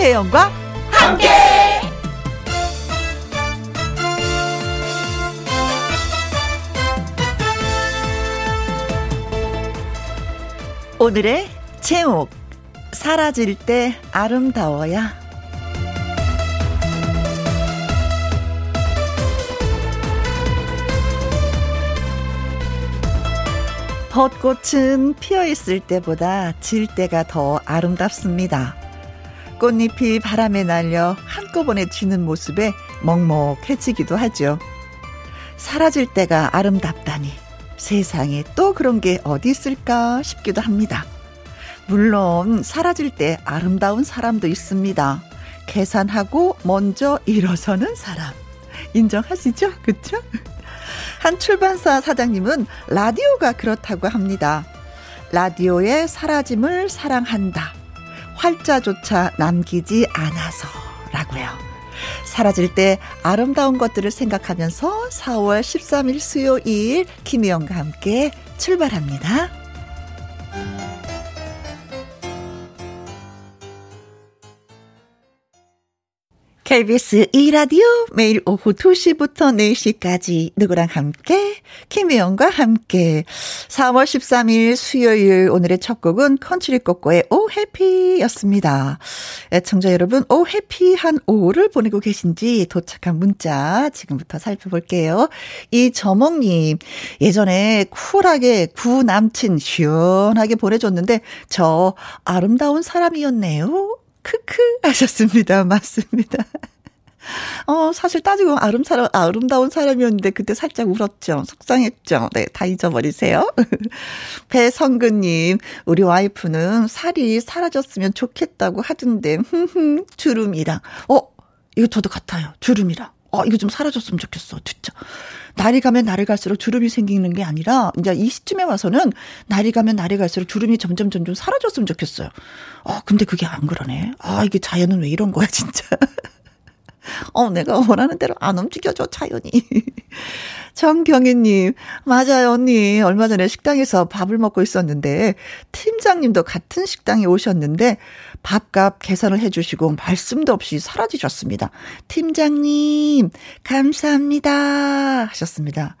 김혜영과 함께. 오늘의 제목 사라질 때 아름다워야 벚꽃은 피어 있을 때보다 질 때가 더 아름답습니다. 꽃잎이 바람에 날려 한꺼번에 지는 모습에 먹먹해지기도 하죠. 사라질 때가 아름답다니 세상에 또 그런 게 어디 있을까 싶기도 합니다. 물론 사라질 때 아름다운 사람도 있습니다. 계산하고 먼저 일어서는 사람. 인정하시죠? 그쵸? 한 출판사 사장님은 라디오가 그렇다고 합니다. 라디오의 사라짐을 사랑한다. 활자조차 남기지 않아서 라고요. 사라질 때 아름다운 것들을 생각하면서 4월 13일 수요일 김희영과 함께 출발합니다. KBS 2라디오 매일 오후 2시부터 4시까지 누구랑 함께 김혜영과 함께 4월 13일 수요일 오늘의 첫 곡은 컨트리 꼬꼬의 Oh Happy였습니다. 애청자 여러분 Oh Happy한 오후를 보내고 계신지 도착한 문자 지금부터 살펴볼게요. 이저몽님 예전에 쿨하게 구 남친 시원하게 보내줬는데 저 아름다운 사람이었네요. 크크 하셨습니다. 맞습니다. 어, 사실 따지고 아름 사람, 아름다운 사람이었는데 그때 살짝 울었죠. 속상했죠. 네, 다 잊어버리세요. 배성근님, 우리 와이프는 살이 사라졌으면 좋겠다고 하던데, 흠흠, 주름이랑. 어, 이거 저도 같아요. 주름이랑. 어, 이거 좀 사라졌으면 좋겠어. 진짜. 날이 가면 날이 갈수록 주름이 생기는 게 아니라, 이제 이 시점에 와서는 날이 가면 날이 갈수록 주름이 점점 점점 사라졌으면 좋겠어요. 어, 근데 그게 안 그러네. 아, 이게 자연은 왜 이런 거야, 진짜. 어, 내가 원하는 대로 안 움직여줘, 자연이. 정경희님, 맞아요, 언니. 얼마 전에 식당에서 밥을 먹고 있었는데, 팀장님도 같은 식당에 오셨는데, 밥값 계산을 해주시고, 말씀도 없이 사라지셨습니다. 팀장님, 감사합니다. 하셨습니다.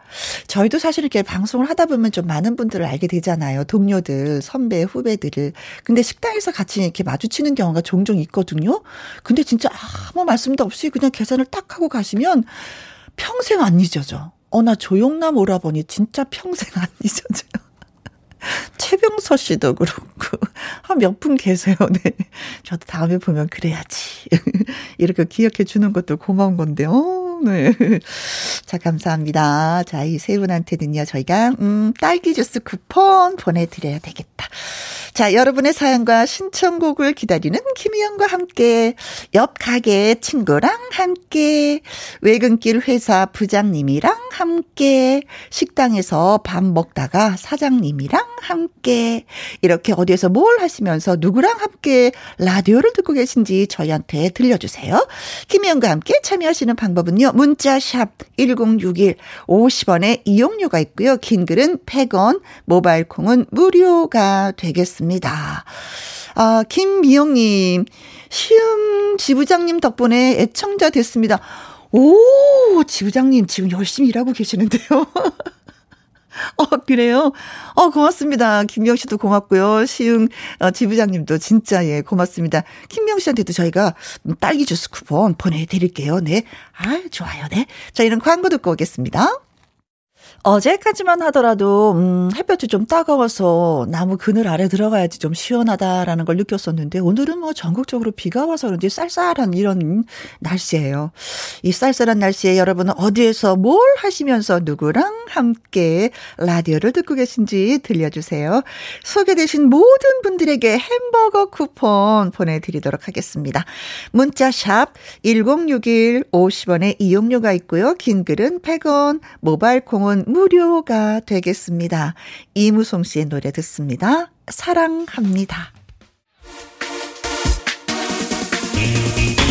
저희도 사실 이렇게 방송을 하다 보면 좀 많은 분들을 알게 되잖아요. 동료들, 선배, 후배들을. 근데 식당에서 같이 이렇게 마주치는 경우가 종종 있거든요. 근데 진짜 아무 말씀도 없이 그냥 계산을 딱 하고 가시면 평생 안 잊어져. 어, 나 조용남 오라버니 진짜 평생 안 잊어져요. 최병서 씨도 그렇고, 한 몇 분 계세요, 네. 저도 다음에 보면 그래야지. 이렇게 기억해 주는 것도 고마운 건데, 어, 네. 자, 감사합니다. 자, 이 세 분한테는요, 저희가, 음, 딸기 주스 쿠폰 보내드려야 되겠다. 자, 여러분의 사연과 신청곡을 기다리는 김희영과 함께, 옆 가게 친구랑 함께, 외근길 회사 부장님이랑 함께, 식당에서 밥 먹다가 사장님이랑 함께, 이렇게 어디에서 뭘 하시면서 누구랑 함께 라디오를 듣고 계신지 저희한테 들려주세요. 김희영과 함께 참여하시는 방법은요, 문자샵 1061 50원의 이용료가 있고요. 긴 글은 100원, 모바일 콩은 무료가 되겠습니다. 아, 김미영님, 시음 지부장님 덕분에 애청자 됐습니다. 오, 지부장님 지금 열심히 일하고 계시는데요. 어, 그래요? 어, 고맙습니다. 김명 씨도 고맙고요. 시흥 어, 지부장님도 진짜 예, 고맙습니다. 김명 씨한테도 저희가 딸기 주스 쿠폰 보내드릴게요. 네. 아, 좋아요. 네. 자, 이런 광고 듣고 오겠습니다. 어제까지만 하더라도 음, 햇볕이 좀 따가워서 나무 그늘 아래 들어가야지 좀 시원하다라는 걸 느꼈었는데 오늘은 뭐 전국적으로 비가 와서 그런지 쌀쌀한 이런 날씨예요. 이 쌀쌀한 날씨에 여러분은 어디에서 뭘 하시면서 누구랑 함께 라디오를 듣고 계신지 들려주세요. 소개되신 모든 분들에게 햄버거 쿠폰 보내드리도록 하겠습니다. 문자샵 1061 50원의 이용료가 있고요. 긴 글은 100원, 모바일 콩은 무료가 되겠습니다. 이무송 씨의 노래 듣습니다. 사랑합니다.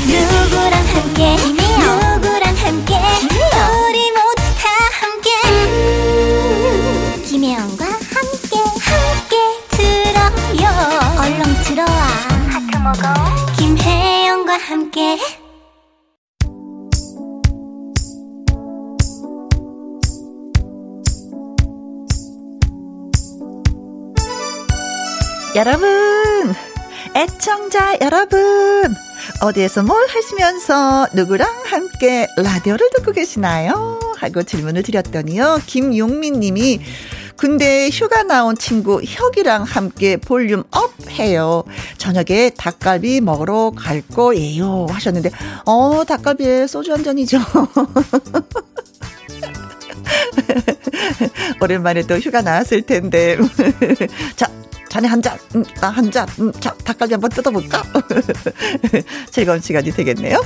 누구랑 함께? 누구랑 함께? 우리 모두 다 함께. 음, 김혜영과 함께 함께 들어요. 얼렁 들어와. 하트 먹어. 김혜영 함께 여러분, 애청자 여러분, 어디에서 뭘 하시면서 누구랑 함께 라디오를 듣고 계시나요? 하고 질문을 드렸더니요. 김용민 님이 근데 휴가 나온 친구 혁이랑 함께 volume up 해요. 저녁에 닭갈비 먹으러 갈 거예요. 하셨는데, 어, 닭갈비에 소주 한 잔이죠. 오랜만에 또 휴가 나왔을 텐데. 자, 자네 한 잔, 음, 나한 잔, 음, 자, 닭갈비 한번 뜯어볼까? 즐거운 시간이 되겠네요.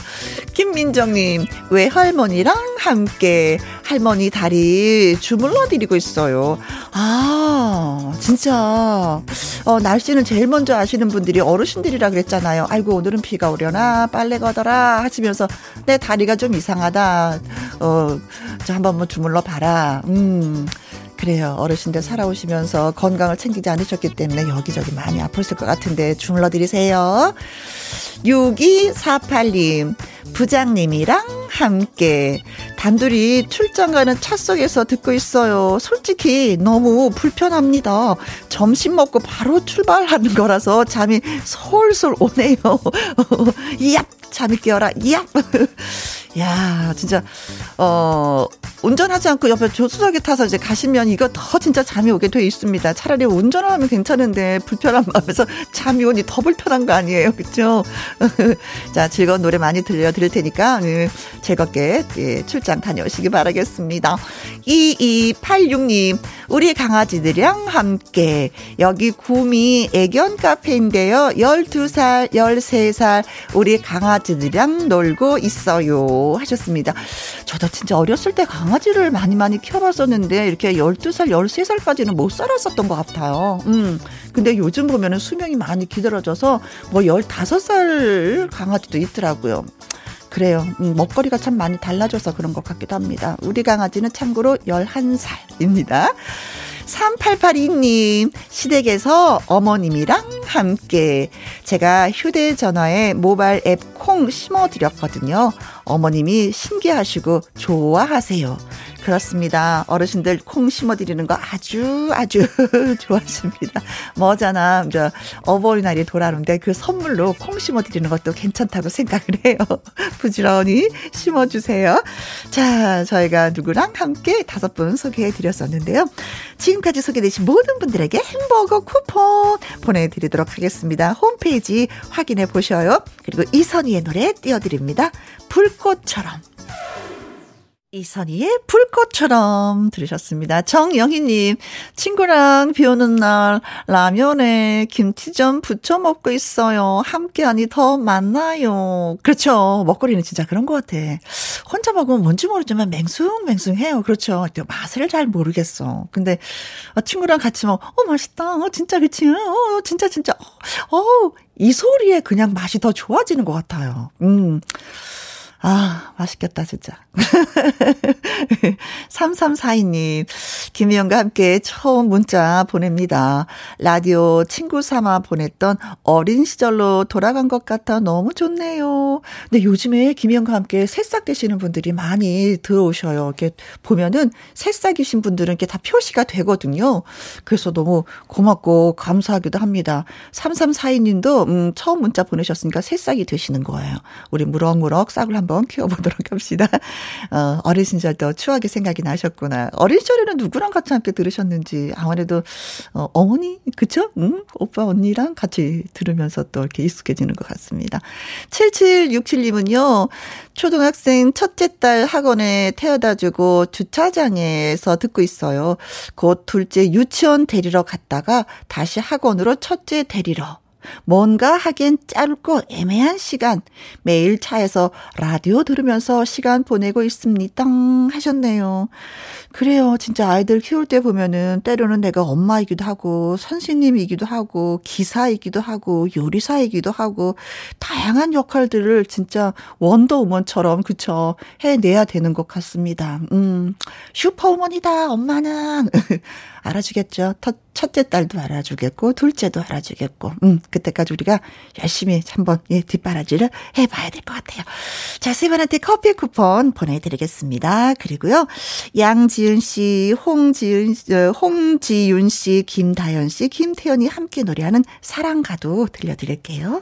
김민정님, 외할머니랑 함께 할머니 다리 주물러 드리고 있어요. 아, 진짜, 어, 날씨는 제일 먼저 아시는 분들이 어르신들이라 그랬잖아요. 아이고, 오늘은 비가 오려나, 빨래 거더라 하시면서 내 다리가 좀 이상하다. 어, 저 한번 뭐 주물러 봐라. 음. 그래요. 어르신들 살아오시면서 건강을 챙기지 않으셨기 때문에 여기저기 많이 아팠을 것 같은데 주물러 드리세요. 6248님, 부장님이랑 함께 단둘이 출장 가는 차 속에서 듣고 있어요. 솔직히 너무 불편합니다. 점심 먹고 바로 출발하는 거라서 잠이 솔솔 오네요. 얍! 잠이 깨어라. 얍! 야, 진짜, 어, 운전하지 않고 옆에 조수석에 타서 이제 가시면 이거 더 진짜 잠이 오게 돼 있습니다. 차라리 운전을 하면 괜찮은데 불편한 마음에서 잠이 오니 더 불편한 거 아니에요. 그죠? 자, 즐거운 노래 많이 들려 드릴 테니까 음, 즐겁게 예, 출장 다녀오시기 바라겠습니다. 2286님, 우리 강아지들이랑 함께 여기 구미 애견 카페인데요. 12살, 13살 우리 강아지들이랑 놀고 있어요. 하셨습니다. 저도 진짜 어렸을 때 강아지를 많이 많이 키워봤었는데 이렇게 12살, 13살까지는 못 살았었던 것 같아요. 음. 근데 요즘 보면은 수명이 많이 기다려져서 뭐 15살 강아지도 있더라고요. 그래요. 음, 먹거리가 참 많이 달라져서 그런 것 같기도 합니다. 우리 강아지는 참고로 11살입니다. 3882님, 시댁에서 어머님이랑 함께 제가 휴대전화에 모바일 앱 콩 심어드렸거든요. 어머님이 신기하시고 좋아하세요. 그렇습니다. 어르신들 콩 심어드리는 거 아주 아주 좋아하십니다. 뭐잖아. 저 어버이날이 돌아오는데 그 선물로 콩 심어드리는 것도 괜찮다고 생각을 해요. 부지런히 심어주세요. 자, 저희가 누구랑 함께 다섯 분 소개해 드렸었는데요. 지금까지 소개되신 모든 분들에게 햄버거 쿠폰 보내드리도록 하겠습니다. 홈페이지 확인해 보셔요. 그리고 이선희의 노래 띄워드립니다. 불꽃처럼. 이선희의 불꽃처럼 들으셨습니다. 정영희님, 친구랑 비 오는 날 라면에 김치전 부쳐 먹고 있어요. 함께하니 더 만나요. 그렇죠. 먹거리는 진짜 그런 것 같아. 혼자 먹으면 뭔지 모르지만 맹숭맹숭해요. 그렇죠. 맛을 잘 모르겠어. 근데 어, 친구랑 같이 먹, 어, 맛있다. 어, 진짜 그치. 어, 진짜, 진짜. 어, 이 소리에 그냥 맛이 더 좋아지는 것 같아요. 음. 아, 맛있겠다, 진짜. 3342님, 김희영과 함께 처음 문자 보냅니다. 라디오 친구 삼아 보냈던 어린 시절로 돌아간 것 같아 너무 좋네요. 근데 요즘에 김희영과 함께 새싹 되시는 분들이 많이 들어오셔요. 이렇게 보면은 새싹이신 분들은 이렇게 다 표시가 되거든요. 그래서 너무 고맙고 감사하기도 합니다. 3342님도, 음, 처음 문자 보내셨으니까 새싹이 되시는 거예요. 우리 무럭무럭 싹을 한번 한번 키워보도록 합시다. 어, 어린 시절도 추억이 생각이 나셨구나. 어린 시절에는 누구랑 같이 함께 들으셨는지 아무래도 어, 어머니 그쵸? 응? 오빠 언니랑 같이 들으면서 또 이렇게 익숙해지는 것 같습니다. 7767님은요. 초등학생 첫째 딸 학원에 태워다 주고 주차장에서 듣고 있어요. 곧 둘째 유치원 데리러 갔다가 다시 학원으로 첫째 데리러 뭔가 하기엔 짧고 애매한 시간. 매일 차에서 라디오 들으면서 시간 보내고 있습니다. 하셨네요. 그래요. 진짜 아이들 키울 때 보면은 때로는 내가 엄마이기도 하고 선생님이기도 하고 기사이기도 하고 요리사이기도 하고 다양한 역할들을 진짜 원더우먼처럼 그쵸 해내야 되는 것 같습니다. 음 슈퍼우먼이다 엄마는 알아주겠죠. 첫 첫째 딸도 알아주겠고, 둘째도 알아주겠고, 음, 그때까지 우리가 열심히 한번, 예, 뒷바라지를 해봐야 될 것 같아요. 자, 세 분한테 커피 쿠폰 보내드리겠습니다. 그리고요, 양지은 씨, 홍지은, 어, 홍지윤 씨, 김다현 씨, 김태연이 함께 노래하는 사랑가도 들려드릴게요.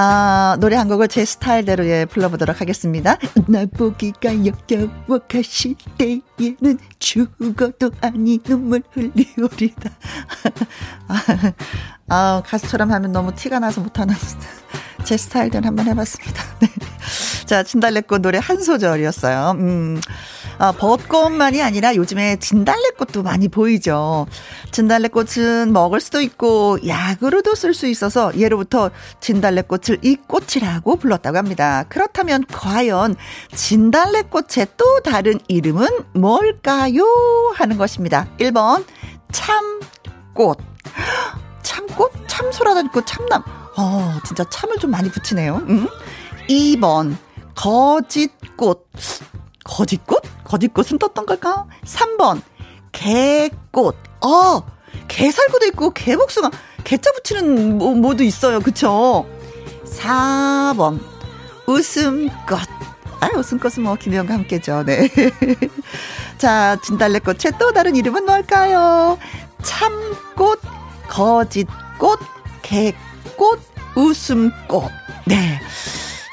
아, 노래 한 곡을 제 스타일대로 예, 불러보도록 하겠습니다. 나 보기가 역겨워 가실 때에는 죽어도 아니 눈물 흘리오리다. 아, 아, 가수처럼 하면 너무 티가 나서 못하는 제 스타일대로 한번 해봤습니다. 네. 자, 진달래꽃 노래 한 소절이었어요. 음. 아, 벚꽃만이 아니라 요즘에 진달래꽃도 많이 보이죠. 진달래꽃은 먹을 수도 있고 약으로도 쓸 수 있어서 예로부터 진달래꽃을 이 꽃이라고 불렀다고 합니다. 그렇다면 과연 진달래꽃의 또 다른 이름은 뭘까요? 하는 것입니다. 1번 참꽃. 참꽃? 참소라도 있고 참남. 어, 진짜 참을 좀 많이 붙이네요. 음? 2번 거짓꽃. 거짓꽃? 거짓꽃은 떴던 걸까? 3번, 개꽃. 어, 개살구도 있고, 개복숭아, 개자 붙이는 뭐, 뭐도 있어요. 그쵸? 4번, 웃음꽃. 아, 웃음꽃은 뭐, 김혜영과 함께죠. 네. 자, 진달래꽃의 또 다른 이름은 뭘까요? 참꽃, 거짓꽃, 개꽃, 웃음꽃. 네.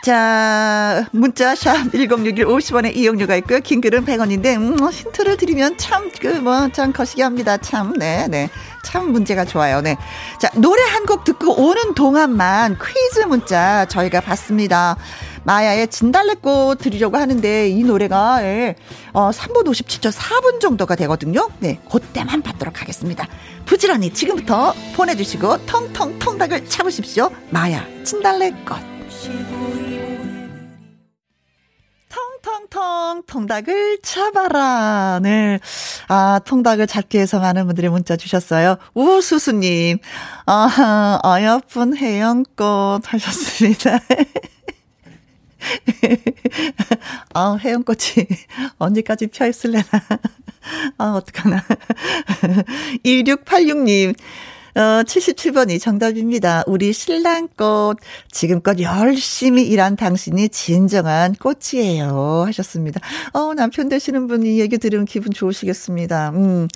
자, 문자 샵 1061 50원에 이용료가 있고요. 긴 글은 100원인데 음, 뭐 힌트를 드리면 참 그뭐참 거시기 합니다. 참. 네, 네. 참 문제가 좋아요. 네. 자, 노래 한 곡 듣고 오는 동안만 퀴즈 문자 저희가 받습니다. 마야의 진달래꽃 드리려고 하는데 이 노래가 예, 어 3분 57초 4분 정도가 되거든요. 네, 그때만 받도록 하겠습니다. 부지런히 지금부터 보내주시고 텅텅 통닭을 잡으십시오. 마야 진달래꽃. 텅텅텅 통닭을 잡아라. 네. 아, 통닭을 잡기 위해서 많은 분들이 문자 주셨어요. 우수수님, 아, 어여쁜 해영꽃 하셨습니다. 아, 해영꽃이 언제까지 펴 있을래나. 아, 어떡하나. 2686님, 어, 77번이 정답입니다. 우리 신랑꽃 지금껏 열심히 일한 당신이 진정한 꽃이에요. 하셨습니다. 어, 남편 되시는 분이 얘기 들으면 기분 좋으시겠습니다. 음.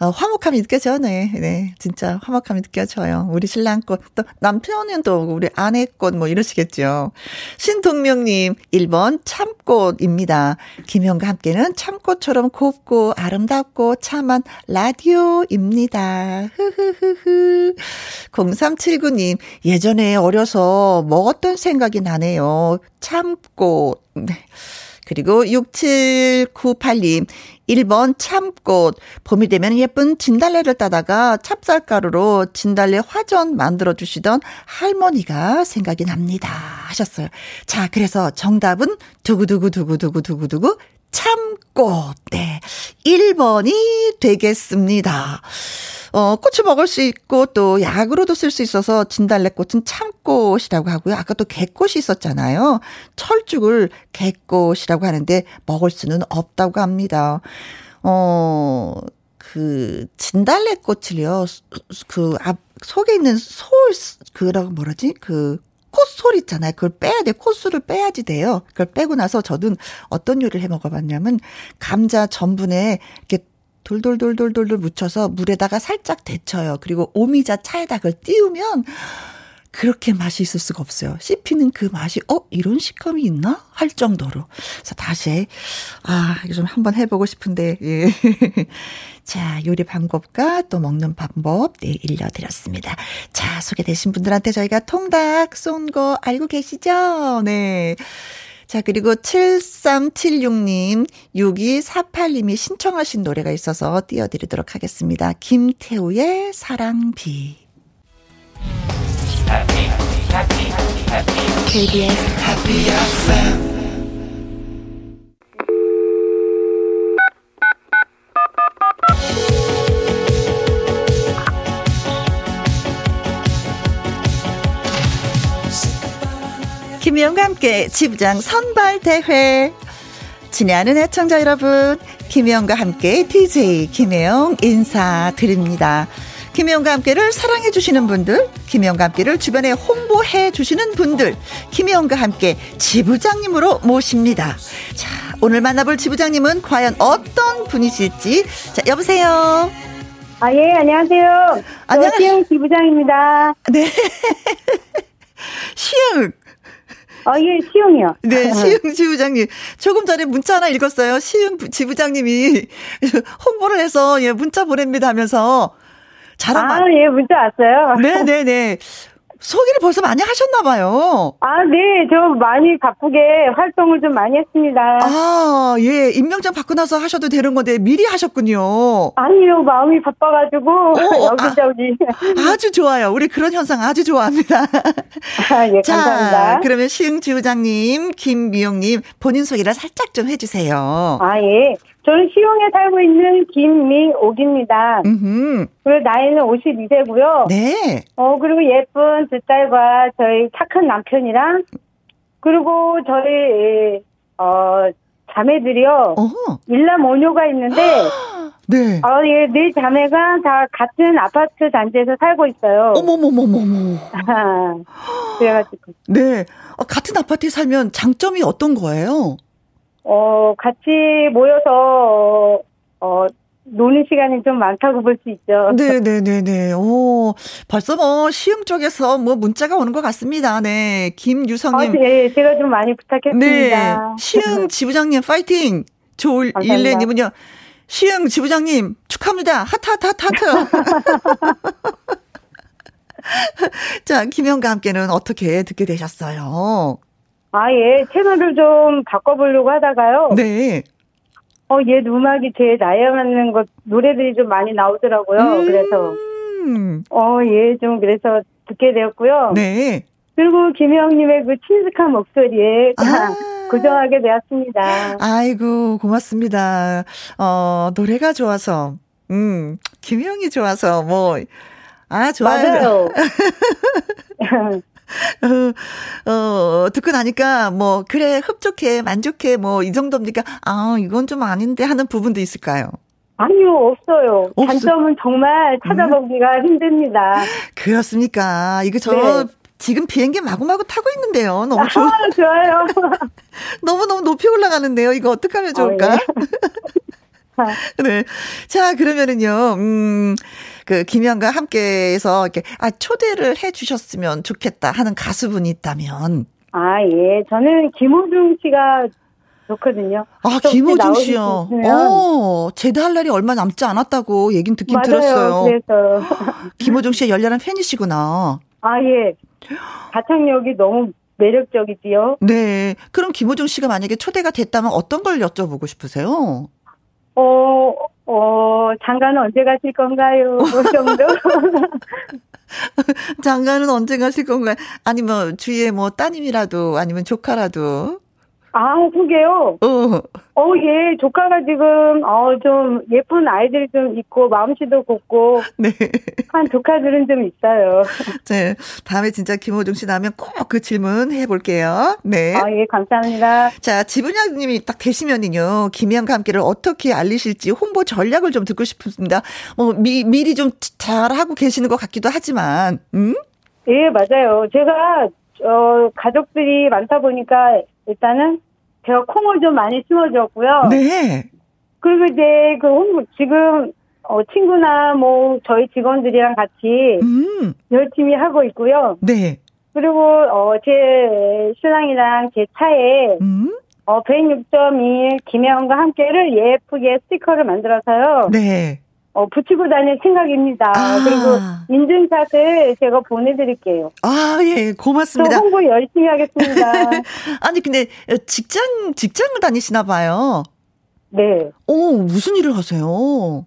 어, 화목함이 느껴져요, 네. 네. 진짜 화목함이 느껴져요. 우리 신랑 꽃, 또 남편은 또 우리 아내 꽃 뭐 이러시겠죠. 신동명님, 1번 참꽃입니다. 김현과 함께는 참꽃처럼 곱고 아름답고 참한 라디오입니다. 흐흐흐흐. 0379님, 예전에 어려서 먹었던 생각이 나네요. 참꽃. 네. 그리고 6798님, 1번 참꽃. 봄이 되면 예쁜 진달래를 따다가 찹쌀가루로 진달래 화전 만들어 주시던 할머니가 생각이 납니다. 하셨어요. 자, 그래서 정답은 두구두구두구두구두구두구 참꽃. 네. 1번이 되겠습니다. 어, 꽃을 먹을 수 있고 또 약으로도 쓸 수 있어서 진달래꽃은 참꽃이라고 하고요. 아까 또 개꽃이 있었잖아요. 철쭉을 개꽃이라고 하는데 먹을 수는 없다고 합니다. 어, 그 진달래꽃을요. 그 앞 속에 있는 솔 그라고 뭐라지? 그 콧솔 있잖아요. 그걸 빼야 돼. 콧솔을 빼야지 돼요. 그걸 빼고 나서 저는 어떤 요리를 해 먹어봤냐면 감자 전분에 이렇게 돌돌돌돌돌돌 묻혀서 물에다가 살짝 데쳐요. 그리고 오미자 차에다 그걸 띄우면 그렇게 맛이 있을 수가 없어요. 씹히는 그 맛이, 어, 이런 식감이 있나? 할 정도로. 그래서 다시, 아, 이거 좀 한번 해보고 싶은데, 예. 자, 요리 방법과 또 먹는 방법, 네, 일러드렸습니다. 자, 소개되신 분들한테 저희가 통닭 쏜 거 알고 계시죠? 네. 자, 그리고 7376님, 6248님이 신청하신 노래가 있어서 띄워드리도록 하겠습니다. 김태우의 사랑비. KBS Happy FM 김희영과 함께 지부장 선발 대회. 친애하는 애청자 여러분, 김희영과 함께 DJ 김혜영 인사드립니다. 김혜영과 함께를 사랑해 주시는 분들, 김혜영과 함께를 주변에 홍보해 주시는 분들, 김혜영과 함께 지부장님으로 모십니다. 자, 오늘 만나볼 지부장님은 과연 어떤 분이실지. 자, 여보세요. 아, 예, 안녕하세요. 안녕하세요. 지부장입니다. 네. 시흥. 어, 예, 시흥이요. 네, 시흥 지부장님. 조금 전에 문자 하나 읽었어요. 시흥 지부장님이 홍보를 해서 예, 문자 보냅니다 하면서 자랑. 아, 예, 문자 왔어요. 네네네. 소개를 벌써 많이 하셨나 봐요. 아, 네. 저 많이 바쁘게 활동을 좀 많이 했습니다. 아, 예. 임명장 받고 나서 하셔도 되는 건데 미리 하셨군요. 아니요. 마음이 바빠가지고 오, 여기저기. 아, 주 좋아요. 우리 그런 현상 아주 좋아합니다. 아, 예, 자, 감사합니다. 그러면 시흥지부장님, 김미용님 본인 소개를 살짝 좀 해주세요. 아, 예. 저는 시흥에 살고 있는 김미옥입니다. 음흠. 그리고 나이는 52세고요. 네. 어, 그리고 예쁜 두 딸과 저희 착한 남편이랑 그리고 저희 어 자매들이요. 어허. 일남 오녀가 있는데 네. 어, 예, 네 자매가 다 같은 아파트 단지에서 살고 있어요. 어머머머머머. 그래가지고. 네. 어, 같은 아파트에 살면 장점이 어떤 거예요? 어, 같이 모여서, 어, 노는 시간이 좀 많다고 볼 수 있죠. 네네네네. 네, 오, 벌써 뭐, 시흥 쪽에서 뭐 문자가 오는 것 같습니다. 네. 김유성님. 아, 네. 제가 좀 많이 부탁했습니다. 네. 시흥 지부장님 파이팅! 조일레님은요. 시흥 지부장님 축하합니다. 하트, 하트, 하트, 하트. 자, 김혜영과 함께는 어떻게 듣게 되셨어요? 아, 예. 채널을 좀 바꿔보려고 하다가요. 네. 어, 옛 음악이 제 나이에 맞는 것, 노래들이 좀 많이 나오더라고요. 음~ 그래서. 어, 예, 좀 그래서 듣게 되었고요. 네. 그리고 김혜영님의 그 친숙한 목소리에 아~ 고정하게 되었습니다. 아이고, 고맙습니다. 어, 노래가 좋아서, 음, 김혜영이 좋아서, 뭐, 아, 좋아요. 맞아요. 어, 어, 듣고 나니까 뭐, 그래, 흡족해, 만족해, 뭐, 이 정도입니까? 아, 이건 좀 아닌데 하는 부분도 있을까요? 아니요, 없어요. 없... 단점은 정말 찾아보기가 음? 힘듭니다. 그렇습니까? 이거 저, 네. 지금 비행기 마구마구 타고 있는데요. 너무 좋아. 아, 좋아요. 너무너무 높이 올라가는데요. 이거 어떡하면 좋을까? 어, 네. 네. 자, 그러면은요, 음, 그 김현과 함께해서 이렇게 아 초대를 해 주셨으면 좋겠다 하는 가수분이 있다면 아 예 저는 김호중 씨가 좋거든요. 아 김호중 씨요. 어 제대할 날이 얼마 남지 않았다고 얘긴 듣긴 맞아요, 들었어요. 그래서 김호중 씨의 열렬한 팬이시구나. 아 예. 가창력이 너무 매력적이지요. 네. 그럼 김호중 씨가 만약에 초대가 됐다면 어떤 걸 여쭤보고 싶으세요? 어, 어, 장가는 언제 가실 건가요? 그 정도? 장가는 언제 가실 건가요? 아니면 뭐 주위에 뭐 따님이라도 아니면 조카라도 아, 그게요? 어. 어, 예, 조카가 지금, 어, 좀 예쁜 아이들이 좀 있고, 마음씨도 곱고. 네. 한 조카들은 좀 있어요. 네. 다음에 진짜 김호중 씨 나면 꼭 그 질문 해볼게요. 네. 아, 예, 감사합니다. 자, 지분양님이 딱 되시면은요, 김희영과 함께를 어떻게 알리실지 홍보 전략을 좀 듣고 싶습니다. 뭐, 미, 미리 좀 잘하고 계시는 것 같기도 하지만, 음? 예, 맞아요. 제가, 어, 가족들이 많다 보니까 일단은 제가 콩을 좀 많이 심어줬고요. 네. 그리고 이제 그 홍보, 지금, 어, 친구나 뭐 저희 직원들이랑 같이 음. 열심히 하고 있고요. 네. 그리고, 어, 제 신랑이랑 제 차에 음. 어, 106.2 김혜원과 함께를 예쁘게 스티커를 만들어서요. 네. 어, 붙이고 다닐 생각입니다. 아. 그리고 인증샷을 제가 보내드릴게요. 아, 예, 고맙습니다. 홍보 열심히 하겠습니다. 아니, 근데 직장, 직장을 다니시나 봐요. 네. 오, 무슨 일을 하세요?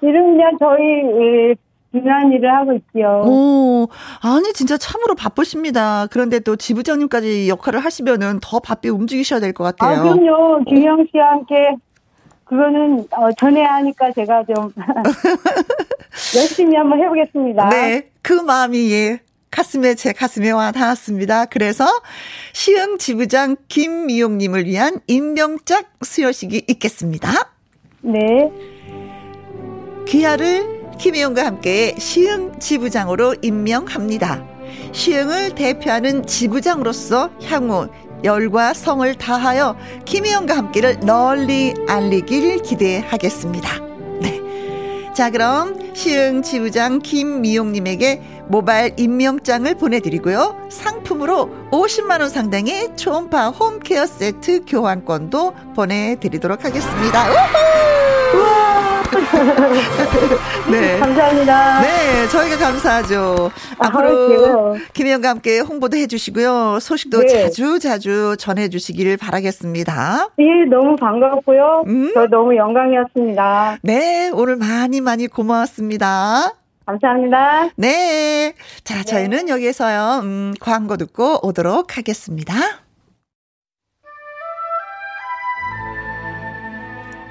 일은 그냥 저희, 중요한 일을 하고 있지요. 오, 아니 진짜 참으로 바쁘십니다. 그런데 또 지부장님까지 역할을 하시면은 더 바삐 움직이셔야 될 것 같아요. 아, 그럼요. 김영 씨와 함께 그거는 어, 전해야 하니까 제가 좀 열심히 한번 해보겠습니다. 네, 그 마음이 예. 가슴에 제 가슴에 와 닿았습니다. 그래서 시흥 지부장 김미용님을 위한 임명장 수여식이 있겠습니다. 네. 귀하를 김혜영과 함께 시흥 지부장으로 임명합니다. 시흥을 대표하는 지부장으로서 향후 열과 성을 다하여 김혜영과 함께를 널리 알리길 기대하겠습니다. 네. 자, 그럼 시흥 지부장 김미용님에게 모바일 임명장을 보내드리고요. 상품으로 50만원 상당의 초음파 홈케어 세트 교환권도 보내드리도록 하겠습니다. 우후! 네. 감사합니다. 네, 저희가 감사하죠. 아, 앞으로 김혜영과 함께 홍보도 해주시고요. 소식도 네. 자주 자주 전해주시기를 바라겠습니다. 예, 너무 반갑고요. 음? 저 너무 영광이었습니다. 네, 오늘 많이 많이 고마웠습니다. 감사합니다. 네. 자, 저희는 네. 여기에서요, 음, 광고 듣고 오도록 하겠습니다.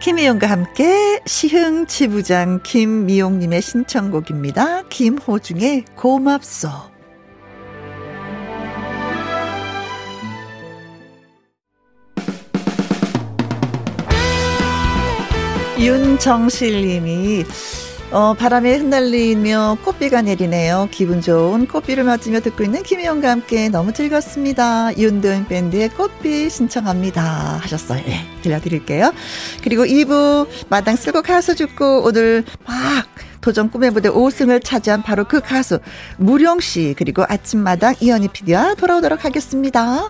김희영과 함께 시흥 지부장 김미용님의 신청곡입니다. 김호중의 고맙소. 윤정실님이 어, 바람에 흩날리며 꽃비가 내리네요. 기분 좋은 꽃비를 맞으며 듣고 있는 김혜영과 함께 너무 즐겁습니다. 윤도현 밴드의 꽃비 신청합니다. 하셨어요. 예, 들려드릴게요. 그리고 2부 마당 쓸고 가수 죽고 오늘 막 도전 꿈의 무대 5승을 차지한 바로 그 가수 무령 씨 그리고 아침마당 이현희 PD와 돌아오도록 하겠습니다.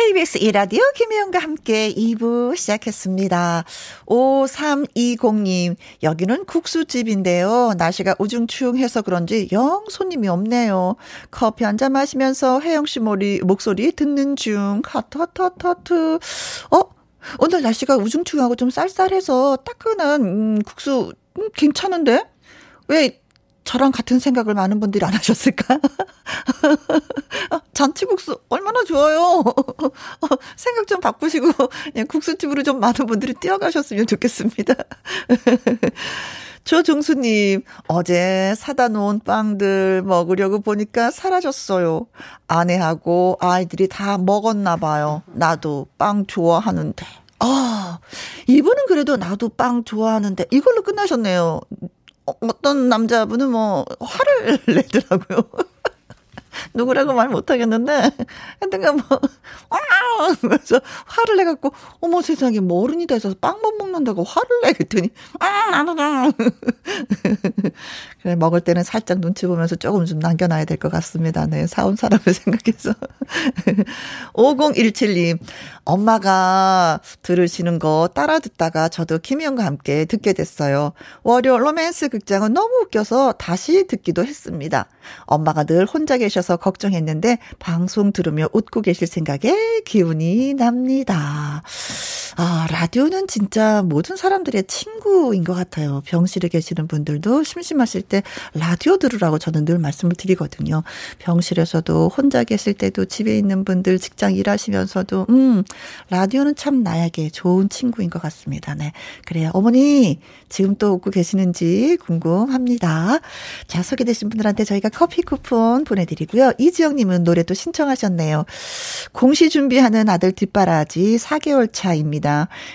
KBS 이라디오 김혜영과 함께 2부 시작했습니다. 5320님, 여기는 국수집인데요. 날씨가 우중충해서 그런지 영 손님이 없네요. 커피 한 잔 마시면서 혜영씨 머리, 목소리 듣는 중. 하트, 하트, 하트, 하트. 어? 오늘 날씨가 우중충하고 좀 쌀쌀해서 따끈한, 음, 국수, 음, 괜찮은데? 왜 저랑 같은 생각을 많은 분들이 안 하셨을까? 잔치국수 얼마나 좋아요. 생각 좀 바꾸시고 국수집으로 좀 많은 분들이 뛰어가셨으면 좋겠습니다. 조종수님, 어제 사다 놓은 빵들 먹으려고 보니까 사라졌어요. 아내하고 아이들이 다 먹었나 봐요. 나도 빵 좋아하는데. 아, 이분은 그래도 나도 빵 좋아하는데 이걸로 끝나셨네요. 어, 어떤 남자분은 뭐 화를 내더라고요. 누구라고 말 못하겠는데, 하여튼간 뭐, 아! 그래서 화를 내갖고, 어머 세상에, 뭐 어른이 돼서 빵 못 먹는다고 화를 내겠더니, 아, 나도, 나. 그래, 먹을 때는 살짝 눈치 보면서 조금 좀 남겨놔야 될 것 같습니다. 네, 사온 사람을 생각해서. 5017님, 엄마가 들으시는 거 따라 듣다가 저도 김희영과 함께 듣게 됐어요. 월요 로맨스 극장은 너무 웃겨서 다시 듣기도 했습니다. 엄마가 늘 혼자 계셔서 걱정했는데 방송 들으며 웃고 계실 생각에 기운이 납니다. 아, 라디오는 진짜 모든 사람들의 친구인 것 같아요. 병실에 계시는 분들도 심심하실 때 라디오 들으라고 저는 늘 말씀을 드리거든요. 병실에서도 혼자 계실 때도 집에 있는 분들 직장 일하시면서도, 음, 라디오는 참 나에게 좋은 친구인 것 같습니다. 네. 그래요. 어머니, 지금 또 웃고 계시는지 궁금합니다. 자, 소개되신 분들한테 저희가 커피 쿠폰 보내드리고요. 이지영님은 노래도 신청하셨네요. 공시 준비하는 아들 뒷바라지 4개월 차입니다.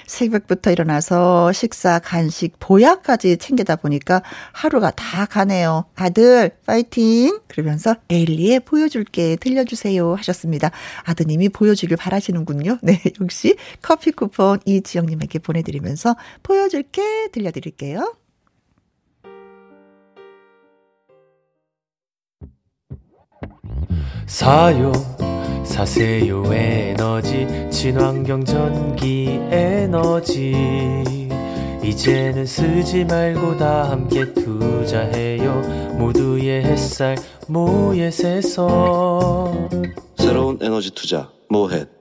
새벽부터 일어나서 식사, 간식, 보약까지 챙기다 보니까 하루가 다 가네요. 아들, 파이팅! 그러면서 에일리의 보여줄게 들려주세요 하셨습니다. 아드님이 보여주길 바라시는군요. 네, 역시 커피 쿠폰 이지영님에게 보내드리면서 보여줄게 들려드릴게요. 사요 사세요 에너지. 친환경 전기 에너지. 이제는 쓰지 말고 다 함께 투자해요. 모두의 햇살 모예에서. 새로운 에너지 투자 모햇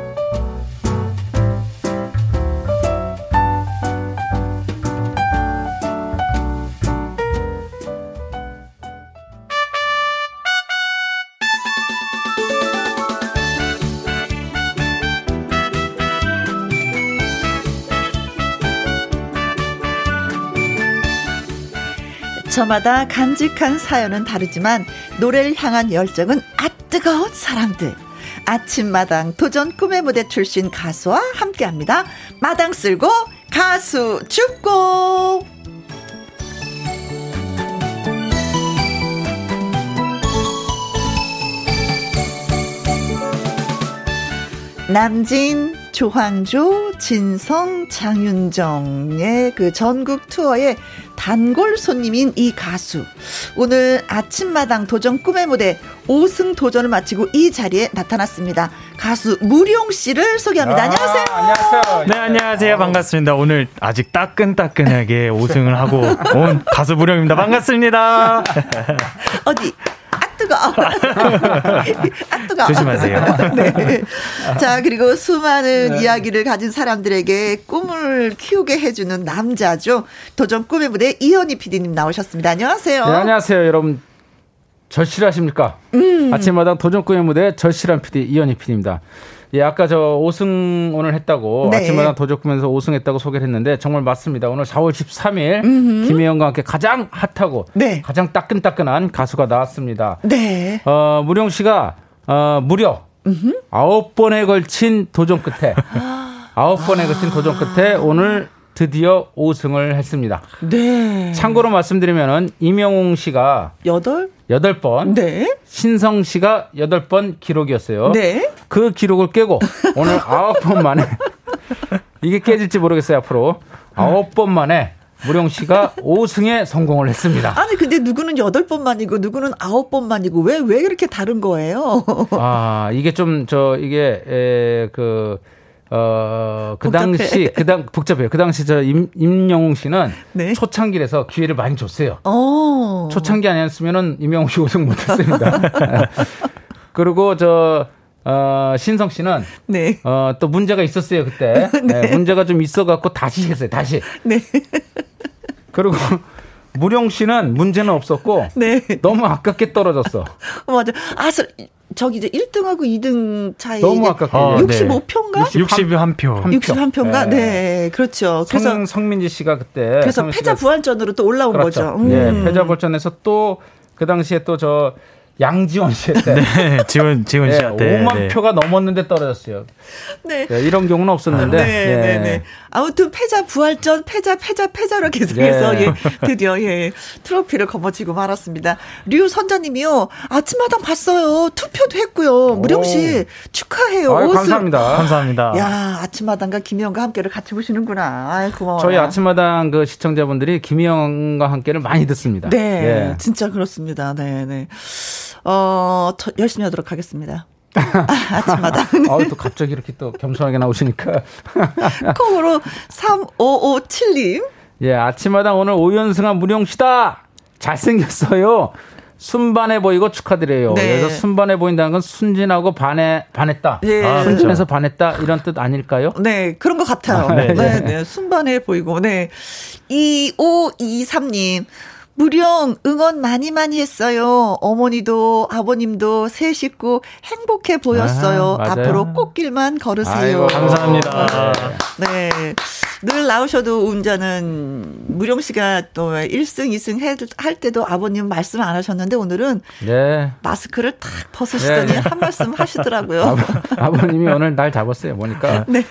저마다 간직한 사연은 다르지만 노래를 향한 열정은 아 뜨거운 사람들. 아침마당 도전 꿈의 무대 출신 가수와 함께 합니다. 마당 쓸고 가수 죽고. 남진, 조황조, 진성, 장윤정의 그 전국 투어에 단골 손님인 이 가수. 오늘 아침마당 도전 꿈의 무대 5승 도전을 마치고 이 자리에 나타났습니다. 가수 무룡 씨를 소개합니다. 아, 안녕하세요. 안녕하세요. 네, 안녕하세요. 반갑습니다. 오늘 아직 따끈따끈하게 5승을 하고 온 가수 무룡입니다. 반갑습니다. 어디 뜨거. 아 뜨거. 조심하세요. 네. 자 그리고 수많은 네. 이야기를 가진 사람들에게 꿈을 키우게 해주는 남자죠. 도전 꿈의 무대 이현희 PD님 나오셨습니다. 안녕하세요. 네, 안녕하세요, 여러분. 절실하십니까? 음. 아침마당 도전 꿈의 무대 절실한 PD 이현희 PD입니다. 예, 아까 저 5승 오늘 했다고 네. 아침마당 도적구면서 5승 했다고 소개를 했는데 정말 맞습니다. 오늘 4월 13일 음흠. 김혜영과 함께 가장 핫하고 네. 가장 따끈따끈한 가수가 나왔습니다. 네. 어, 무령 씨가 어, 무려 아홉 번에 걸친 도전 끝에 아홉 번에 걸친 도전 끝에 오늘 드디어 5승을 했습니다. 네. 참고로 말씀드리면은 이명웅 씨가 8 8번. 네. 신성 씨가 8번 기록이었어요. 네. 그 기록을 깨고 오늘 9번 만에 이게 깨질지 모르겠어요, 앞으로. 9번 만에 무령 씨가 5승에 성공을 했습니다. 아니 근데 누구는 8번만이고 누구는 9번만이고 왜 왜 이렇게 다른 거예요? 아, 이게 좀 저 이게 에그 어, 그 복잡해. 당시, 그 당, 복잡해요. 그 당시 저 임, 임영웅 씨는 네? 초창기에서 기회를 많이 줬어요. 오. 어. 초창기 아니었으면은 임영웅 씨 우승 못 했습니다. 그리고 저, 어, 신성 씨는 네. 어, 또 문제가 있었어요, 그때. 네. 네, 문제가 좀 있어갖고 다시 했어요, 다시. 네. 그리고 무령 씨는 문제는 없었고 네. 너무 아깝게 떨어졌어. 맞아. 아, 저기 이제 1등하고 2등 차이 너무 아깝게 어, 65표인가? 61표. 61표인가? 네. 네. 그렇죠. 그래서 성, 성민지 씨가 그때 그래서 패자 부활전으로 또 올라온 그렇죠. 거죠. 네, 음. 네, 패자 부활전에서 또 그 당시에 또저 양지원 씨한테. 네, 지원, 지원 네, 씨한테. 5만 네. 표가 넘었는데 떨어졌어요. 네. 네. 이런 경우는 없었는데. 아, 네, 네, 네. 아무튼 패자 부활전, 패자, 패자, 패자로 계속해서, 예, 드디어, 예, 트로피를 거머쥐고 말았습니다. 류 선자님이요, 아침마당 봤어요. 투표도 했고요. 무령 씨, 축하해요. 아유, 감사합니다. 감사합니다. 야, 아침마당과 김희영과 함께를 같이 보시는구나. 아이, 고마워요. 저희 아침마당 그 시청자분들이 김희영과 함께를 많이 듣습니다. 네, 예. 진짜 그렇습니다. 네, 네. 어, 열심히 하도록 하겠습니다. 아, 침마다 아, 또 갑자기 이렇게 또 겸손하게 나오시니까. 콩으로 3557님. 예, 아침마당 오늘 5연승한 무령씨다! 잘생겼어요. 순반해 보이고 축하드려요. 네. 그래서 순반해 보인다는 건 순진하고 반해, 반했다. 예. 아, 순진해서 그렇죠. 반했다. 이런 뜻 아닐까요? 네, 그런 것 같아요. 아, 네. 네, 네. 순반해 보이고. 네. 2523님. 무령 응원 많이 많이 했어요. 어머니도 아버님도 세 식구 행복해 보였어요. 아, 앞으로 꽃길만 걸으세요. 아이고, 감사합니다. 네. 늘 나오셔도 운전은 무령 씨가 또 1승, 2승 해, 할 때도 아버님 말씀 안 하셨는데 오늘은 네. 마스크를 탁 벗으시더니 네. 한 말씀 하시더라고요. 아버, 님이 오늘 날 잡았어요. 보니까. 네.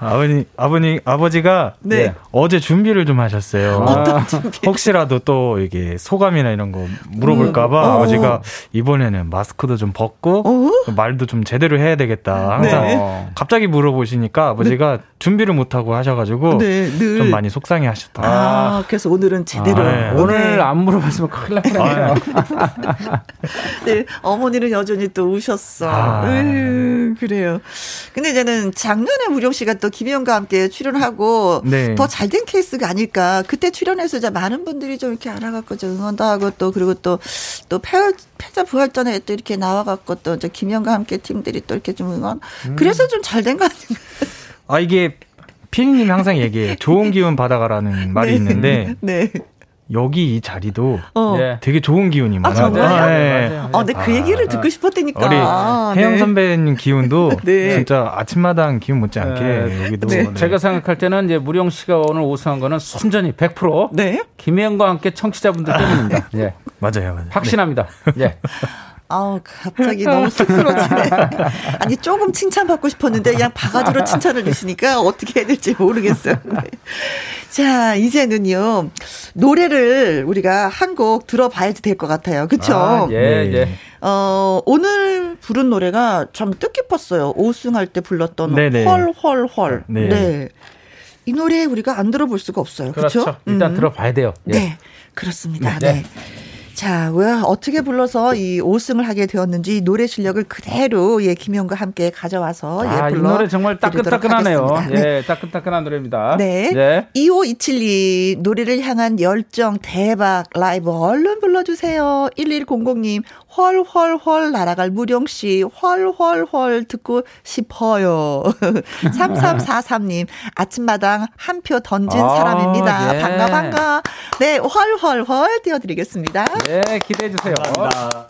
아버님, 아버님, 아버지가 네. 어제 준비를 좀 하셨어요. 어떤 준비? 혹시라도 또 이게 소감이나 이런 거 물어볼까봐 음. 어. 아버지가 이번에는 마스크도 좀 벗고 어? 말도 좀 제대로 해야 되겠다. 항상 네. 갑자기 물어보시니까 아버지가 네. 준비를 못하고 하셔가지고 네, 늘. 좀 많이 속상해 하셨다. 아, 그래서 오늘은 제대로. 아, 네. 오늘 안 물어봤으면 큰일 날 뻔했네요. 네, 어머니는 여전히 또 우셨어. 아. 으, 그래요. 근데 이제는 작년에 무령 씨가 또 김희영과 함께 출연하고 네. 더 잘 된 케이스가 아닐까. 그때 출연해서 이제 많은 분들이 좀 이렇게 알아갖고 좀 응원도 하고 또 그리고 또 또 패자 부활전에 또 이렇게 나와갖고 또 이제 김희영과 함께 팀들이 또 이렇게 좀 응원. 음. 그래서 좀 잘 된 거 아닌가. 아 이게 피디님이 항상 얘기해요. 좋은 기운 받아가라는 말이 네. 있는데 네. 여기 이 자리도 어. 네. 되게 좋은 기운이 많아요. 아, 정말요? 네. 아, 근데 그 얘기를 아, 듣고 싶었다니까. 우리 아, 혜영 네. 선배님 기운도 네. 진짜 아침마당 기운 못지않게 네. 여기도. 네. 제가 생각할 때는 이제 무령 씨가 오늘 우승한 거는 순전히 100% 네. 김혜영과 함께 청취자분들 때문입니다. 예. 맞아요, 맞아요. 확신합니다. 예. 아우 갑자기 너무 쑥스러지네. 아니 조금 칭찬받고 싶었는데 그냥 바가지로 칭찬을 주시니까 어떻게 해야 될지 모르겠어요. 네. 자 이제는요 노래를 우리가 한 곡 들어봐야 될 것 같아요. 그렇죠? 아, 예, 예. 어 오늘 부른 노래가 참 뜻깊었어요. 오승할 때 불렀던 헐헐헐. 네. 네. 이 노래 우리가 안 들어볼 수가 없어요. 그렇죠? 그렇죠? 일단 음. 들어봐야 돼요. 예. 네. 그렇습니다. 네. 네. 자, 왜 어떻게 불러서 이 5승을 하게 되었는지 노래 실력을 그대로 예 김영과 함께 가져와서 예, 아, 이 노래 정말 따끈따끈하네요. 예, 네. 따끈따끈한 노래입니다. 네. 네. 25272 노래를 향한 열정 대박 라이브 얼른 불러 주세요. 1100님 헐헐헐 날아갈 무령 씨 헐헐헐 듣고 싶어요. 3343님 아침마당 한 표 던진 아, 사람입니다. 예. 반가 반가. 네 헐헐헐 띄워 드리겠습니다. 네 기대해 주세요. 감사합니다.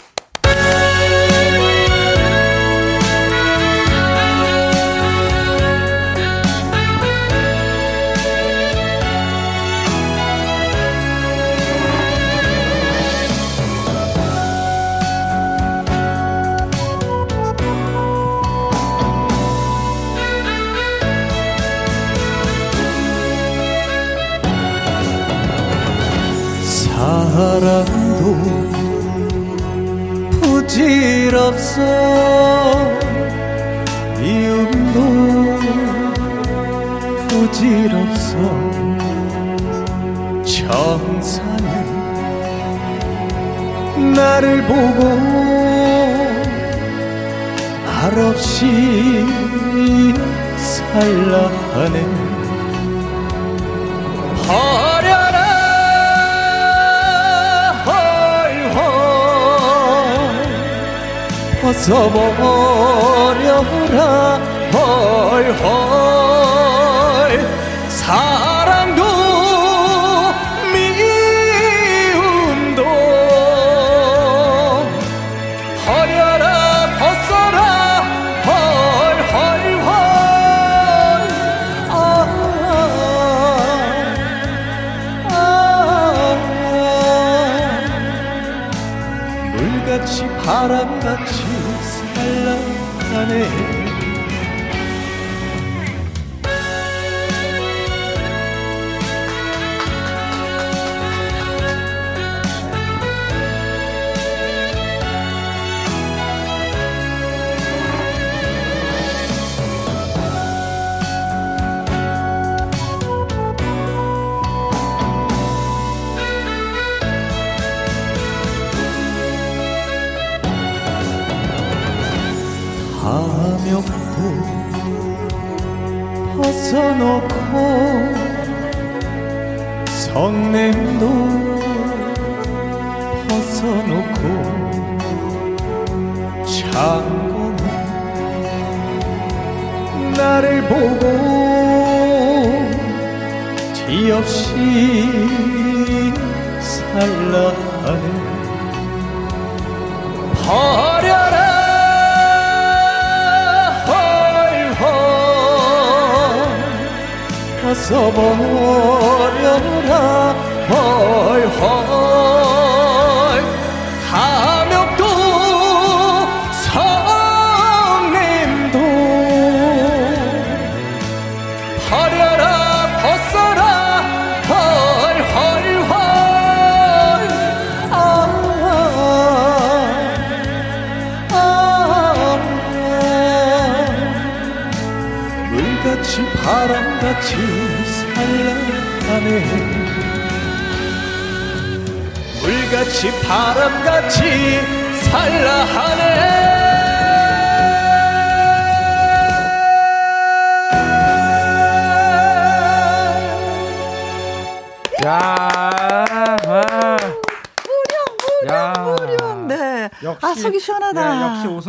사랑도 부질없어. 미움도 부질없어. 정사는 나를 보고 말없이 살라 하네 벗어버려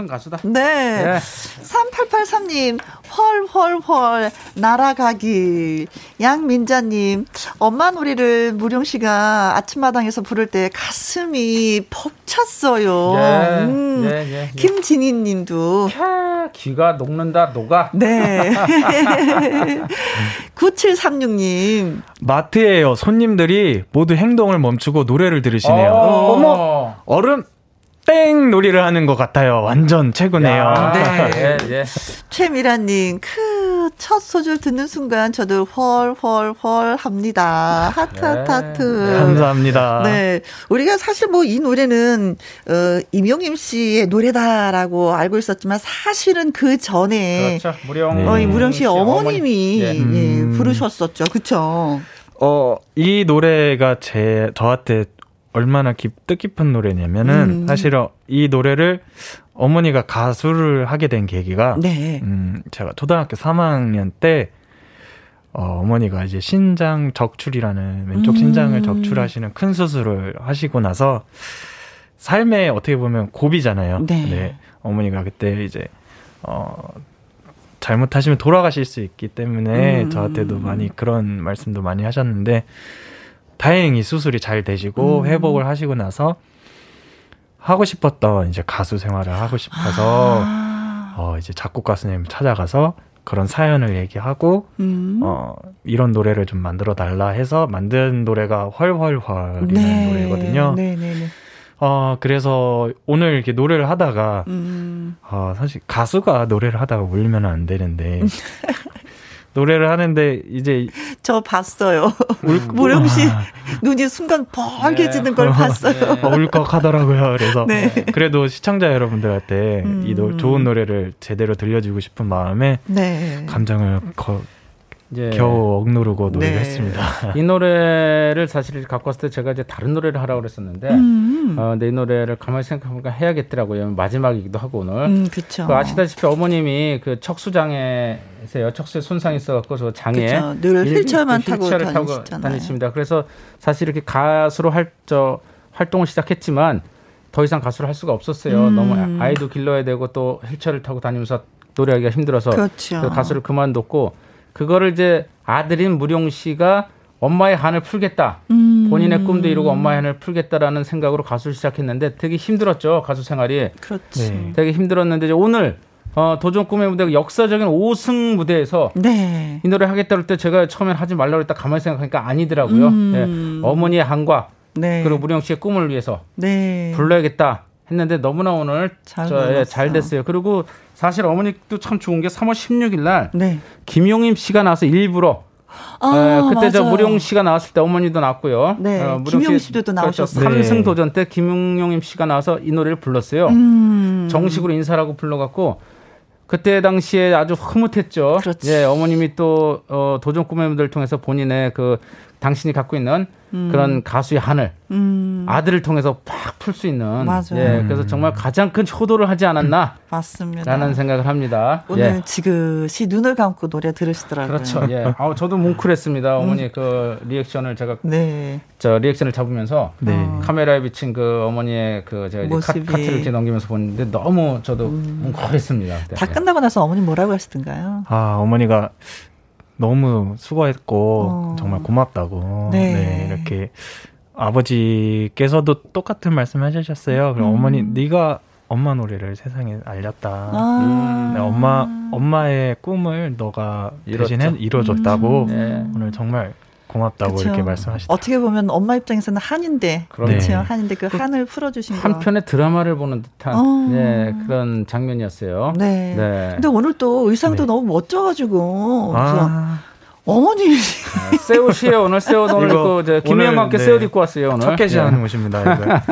가수다. 네. 네. 3883님, 헐헐헐, 날아가기. 양민자님, 엄마 놀이를 무령 씨가 아침마당에서 부를 때 가슴이 벅찼어요. 예, 음. 예, 예, 예. 김진희 님도. 귀가 녹는다, 녹아. 네. 9736님. 마트에요. 손님들이 모두 행동을 멈추고 노래를 들으시네요. 어. 어머, 얼음, 땡 놀이를 하는 것 같아요. 완전 최고네요. 야, 네. 예, 예. 최미라님, 크, 첫 소절 듣는 순간 저도 헐헐헐 합니다. 하트, 하트, 하트. 네, 감사합니다. 네. 우리가 사실 뭐 이 노래는, 어, 임용임 씨의 노래다라고 알고 있었지만 사실은 그 전에. 그렇죠. 무령. 네. 어, 무령 씨 어머님이 어머니. 예. 예, 부르셨었죠. 그쵸. 어, 이 노래가 제, 저한테 얼마나 깊, 뜻깊은 노래냐면은 음. 사실 이 노래를 어머니가 가수를 하게 된 계기가 네. 음, 제가 초등학교 3학년 때 어, 어머니가 이제 신장 적출이라는 왼쪽 음. 신장을 적출하시는 큰 수술을 하시고 나서 삶에 어떻게 보면 고비잖아요. 네. 네. 어머니가 그때 이제 어 잘못하시면 돌아가실 수 있기 때문에 음. 저한테도 많이 그런 말씀도 많이 하셨는데 다행히 수술이 잘 되시고 음. 회복을 하시고 나서 하고 싶었던 이제 가수 생활을 하고 싶어서 아. 어 이제 작곡가 선생님 찾아가서 그런 사연을 얘기하고 음. 어 이런 노래를 좀 만들어 달라 해서 만든 노래가 헐헐헐이라는 네. 노래거든요. 네, 네, 네. 어 그래서 오늘 이렇게 노래를 하다가 음. 어 사실 가수가 노래를 하다가 울면 안 되는데 노래를 하는데 이제 저 봤어요. 무령 씨 눈이 순간 벌게지는 네. 걸 봤어요. 네. 울컥하더라고요. 그래서 네. 그래도 시청자 여러분들한테 음. 이 노, 좋은 노래를 제대로 들려주고 싶은 마음에 네. 감정을 거, 이제 겨우 억누르고 노래를 네. 했습니다. 이 노래를 사실 갖고 왔을 때 제가 이제 다른 노래를 하라고 그랬었는데, 음. 어, 근데 이 노래를 가만히 생각해보니까 해야겠더라고요. 마지막이기도 하고 오늘. 음, 그쵸. 그 아시다시피 어머님이 그 척수장애에서 척수에 손상이 있어갖고 저 장애 늘 휠체어만 타고, 타고 다니십니다. 그래서 사실 이렇게 가수로 할 저 활동을 시작했지만 더 이상 가수를 할 수가 없었어요. 음. 너무 아이도 길러야 되고 또 휠체어를 타고 다니면서 노래하기가 힘들어서 그렇죠. 가수를 그만뒀고 그거를 이제 아들인 무룡 씨가 엄마의 한을 풀겠다. 음. 본인의 꿈도 이루고 엄마의 한을 풀겠다라는 생각으로 가수를 시작했는데 되게 힘들었죠. 가수 생활이. 그렇지. 네. 되게 힘들었는데 이제 오늘 어, 도전 꿈의 무대가 역사적인 5승 무대에서 네. 이 노래 하겠다 할 때 제가 처음엔 하지 말라고 했다 가만히 생각하니까 아니더라고요. 음. 네. 어머니의 한과 네. 그리고 무령 씨의 꿈을 위해서 네. 불러야겠다 했는데 너무나 오늘 잘, 저, 예, 잘 됐어요. 그리고 사실 어머니도 참 좋은 게 3월 16일 날 네. 김용임 씨가 나와서 일부러 아, 에, 그때 맞아요. 저 무룡 씨가 나왔을 때 어머니도 나왔고요. 네. 어, 김용 씨도 또 나오셨어요. 그렇죠. 3승 도전 때 김용임 씨가 나와서 이 노래를 불렀어요. 음. 정식으로 인사라고 불러갖고 그때 당시에 아주 흐뭇했죠. 그렇지. 예, 어머님이 또 어, 도전 꿈의 무대를 통해서 본인의 그 당신이 갖고 있는 음. 그런 가수의 한을 음. 아들을 통해서 팍 풀 수 있는 맞아요. 예, 그래서 정말 가장 큰 효도를 하지 않았나 맞습니다. 라는 생각을 합니다. 오늘 예. 지그시 눈을 감고 노래 들으시더라고요. 그렇죠. 예. 아, 저도 뭉클했습니다. 음. 어머니 그 리액션을 제가 네. 저 리액션을 잡으면서 네. 카메라에 비친 그 어머니의 그 제가 이제 카, 트를 이렇게 넘기면서 보는데 너무 저도 음. 뭉클했습니다. 네. 다 끝나고 나서 어머니 뭐라고 하시던가요? 아 어머니가 너무 수고했고 어. 정말 고맙다고 네. 네. 이렇게 아버지께서도 똑같은 말씀 해주셨어요. 그럼 음. 어머니 네가 엄마 노래를 세상에 알렸다. 아. 네, 엄마 엄마의 꿈을 너가 대신 해, 이뤄줬다고 음. 네. 오늘 정말 고맙다고 그쵸. 이렇게 말씀하시죠. 어떻게 보면 엄마 입장에서는 한인데 그렇죠. 한인데 그, 그 한을 풀어주신 거. 한편의 드라마를 보는 듯한 어. 네, 그런 장면이었어요. 네. 네. 근데 오늘 또 의상도 네. 너무 멋져가지고 아. 어머니 새 옷이에요 오늘 새옷 오늘 입고 김혜영과 함께 네. 새옷 입고 왔어요 오늘 첫 개시 네. 하는 옷입니다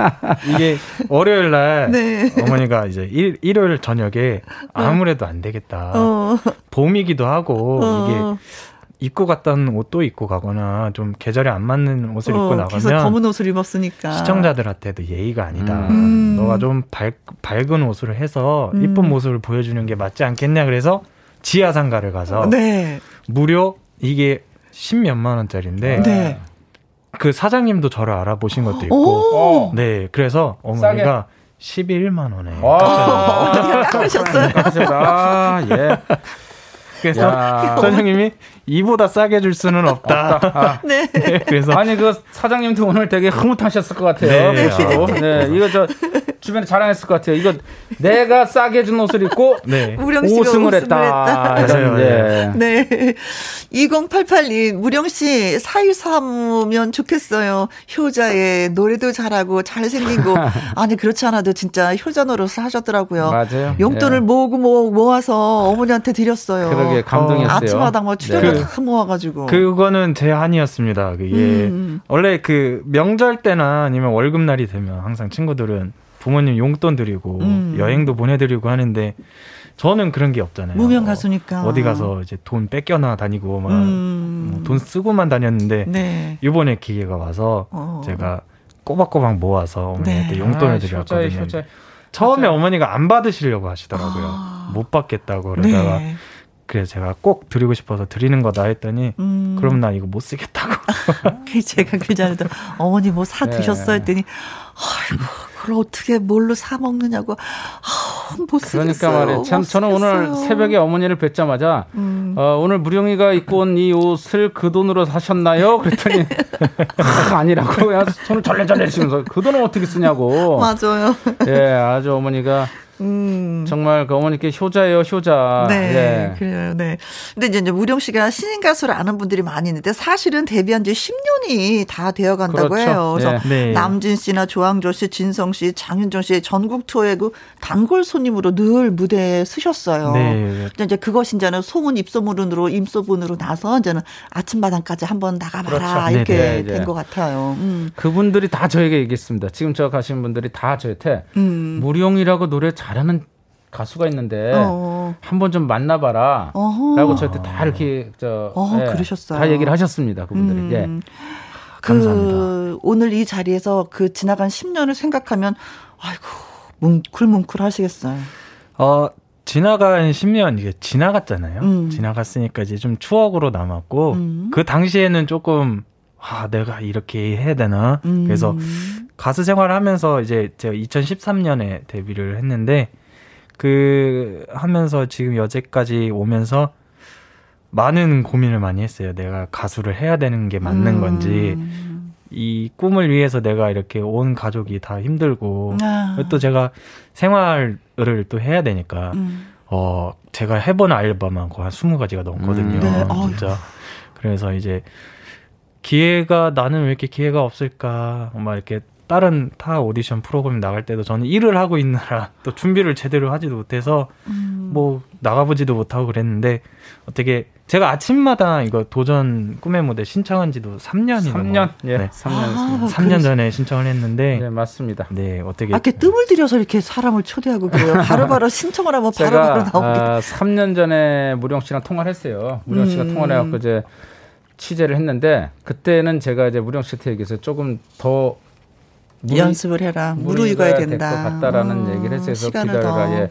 이게 월요일 날 네. 어머니가 이제 일, 일요일 저녁에 아무래도 안 되겠다 어. 봄이기도 하고 어. 이게 입고 갔던 옷도 입고 가거나 좀 계절에 안 맞는 옷을 어, 입고 나가면 검은 옷을 입었으니까 시청자들한테도 예의가 아니다. 음. 너가 좀 밝, 밝은 옷을 해서 음. 이쁜 모습을 보여주는 게 맞지 않겠냐 그래서 지하상가를 가서 네. 무료 이게 십몇만 원짜리인데 네. 그 사장님도 저를 알아보신 것도 있고 네 그래서 어머니가 싸게. 11만 원에 깎으셨어요. 아, 예. 그래서 야. 사장님이 이보다 싸게 줄 수는 없다. 없다. 아. 네. 네. 그래서 아니 그 사장님도 오늘 되게 흐뭇하셨을 것 같아요. 네. 그렇죠? 네. 이거 저 주변에 자랑했을 것 같아요. 이거 내가 싸게 준 옷을 입고 네. 5승을 했다. 했다. 네. 네. 2088님 무령 씨 사이사무면 좋겠어요. 효자에 노래도 잘하고 잘생긴 거 아니 그렇지 않아도 진짜 효자 노릇을 하셨더라고요. 맞아요. 용돈을 네. 모으고 모, 모아서 어머니한테 드렸어요. 그러게 감동이었어요. 어, 아침마당 뭐 출연을 네. 다 모아가지고. 그거는 제 한이었습니다. 그게 음. 원래 그 명절 때나 아니면 월급 날이 되면 항상 친구들은 부모님 용돈 드리고 음. 여행도 보내드리고 하는데 저는 그런 게 없잖아요. 무명 가수니까 어 디 가서 이제 돈 뺏겨나 다니고 막돈 음. 뭐 쓰고만 다녔는데 네. 이번에 기회가 와서 어. 제가 꼬박꼬박 모아서 어머니한테 네. 용돈을 아, 드렸거든요. 효자, 처음에 효자. 어머니가 안 받으시려고 하시더라고요. 아. 못 받겠다고 그러다가 네. 그래서 제가 꼭 드리고 싶어서 드리는 거다 했더니 음. 그럼 나 이거 못 쓰겠다고. 그 제가 그 전에도 어머니 뭐 사 드셨어 했더니 아이고 그걸 어떻게 뭘로 사 먹느냐고 아, 못 그러니까 말이에요. 참 저는 오늘 새벽에 어머니를 뵙자마자 음. 어, 오늘 무령이가 입고 온 이 옷을 그 돈으로 사셨나요? 그랬더니 아, 아니라고 그냥 손을 절레절레 치면서 그 돈은 어떻게 쓰냐고. 맞아요. 예, 아주 어머니가 음. 정말 그 어머니께 효자예요, 효자. 네, 네. 그래요, 네. 근데 이제, 이제 무령 씨가 신인 가수를 아는 분들이 많이 있는데 사실은 데뷔한 지 10년이 다 되어 간다고 그렇죠. 해요. 그래서 네. 네. 남진 씨나 조항조 씨, 진성 씨, 장윤정 씨 전국 투어의 그 단골 손님으로 늘 무대에 쓰셨어요. 네. 이제 그것이 이제는 소문 입소문으로 임소문으로 나서 이제는 아침마당까지 한번 나가봐라 그렇죠. 이렇게 네, 네, 된것 같아요. 음. 그분들이 다 저에게 얘기했습니다. 지금 저 가신 분들이 다 저한테 음. 무령이라고 노래 잘 잘하는 가수가 있는데 어. 한번 좀 만나봐라. 라고 저한테 다 이렇게 저 어, 예, 그러셨어요. 다 얘기를 하셨습니다. 그분들이. 음. 예. 그 감사합니다. 오늘 이 자리에서 그 지나간 10년을 생각하면 아이고 뭉클뭉클 하시겠어요. 어 지나간 10년 이게 지나갔잖아요. 음. 지나갔으니까 이제 좀 추억으로 남았고 음. 그 당시에는 조금 아 내가 이렇게 해야 되나 음. 그래서 가수 생활을 하면서 이제 제가 2013년에 데뷔를 했는데 그 하면서 지금 여태까지 오면서 많은 고민을 많이 했어요. 내가 가수를 해야 되는 게 맞는 음. 건지 이 꿈을 위해서 내가 이렇게 온 가족이 다 힘들고 아. 또 제가 생활을 또 해야 되니까 음. 어 제가 해본 앨범은 거의 한 20가지가 넘거든요. 음. 네. 진짜. 그래서 이제 기회가 나는 왜 이렇게 기회가 없을까 막 이렇게 다른 타 오디션 프로그램 나갈 때도 저는 일을 하고 있느라 또 준비를 제대로 하지도 못해서 음. 뭐 나가보지도 못하고 그랬는데 어떻게 제가 아침마다 이거 도전 꿈의 무대 신청한 지도 3년이 3년? 예. 네. 3년 아, 3년 전에 신청을 했는데 네, 맞습니다. 네, 어떻게 아, 이렇게 뜸을 들여서 이렇게 사람을 초대하고 그래요. 바로바로 바로 신청을 하면 바로바로 바로 나오게. 아, 3년 전에 무령 씨랑 통화를 했어요. 무령 씨가 음. 통화를 해 갖고 이제 취재를 했는데 그때는 제가 이제 무령 씨한테 얘기해서 조금 더 무리, 연습을 해라. 무르익어야 된다. 될 것 같다라는 어, 얘기를 해서 기다려라. 예.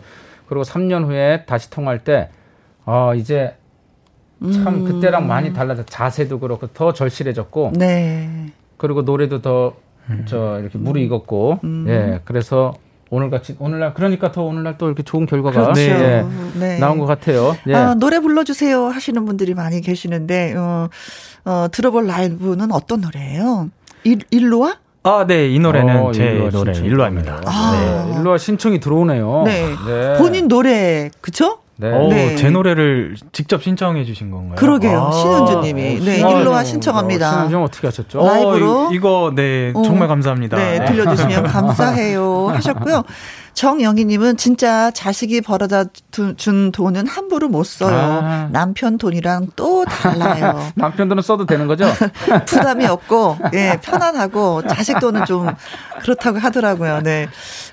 그리고 3년 후에 다시 통할 때, 아, 이제 참 음. 그때랑 많이 달라져. 자세도 그렇고 더 절실해졌고. 네. 그리고 노래도 더, 저, 이렇게 무르익었고. 음. 예. 그래서 오늘 같이 오늘날 그러니까 더 오늘날 또 이렇게 좋은 결과가 그렇죠. 네, 네. 나온 것 같아요. 예. 아, 노래 불러주세요 하시는 분들이 많이 계시는데 어, 어, 들어볼 라이브는 어떤 노래예요? 일, 일로와? 아, 네, 이 노래는 어, 제 일로와 노래 일로와입니다. 아. 네, 일로와 신청이 들어오네요. 네. 네. 본인 노래 그쵸? 네. 오, 네. 제 노래를 직접 신청해 주신 건가요? 그러게요. 아, 신은주 님이. 네, 일로와 신청합니다. 신은주 어떻게 하셨죠? 라이브로. 어, 이 거, 네, 정말 감사합니다. 네, 들려주시면 감사해요. 하셨고요. 정영희님은 진짜 자식이 벌어다 준 돈은 함부로 못 써요. 아. 남편 돈이랑 또 달라요. 남편 돈은 써도 되는 거죠? 부담이 없고, 예, 편안하고, 자식 돈은 좀 그렇다고 하더라고요. 네.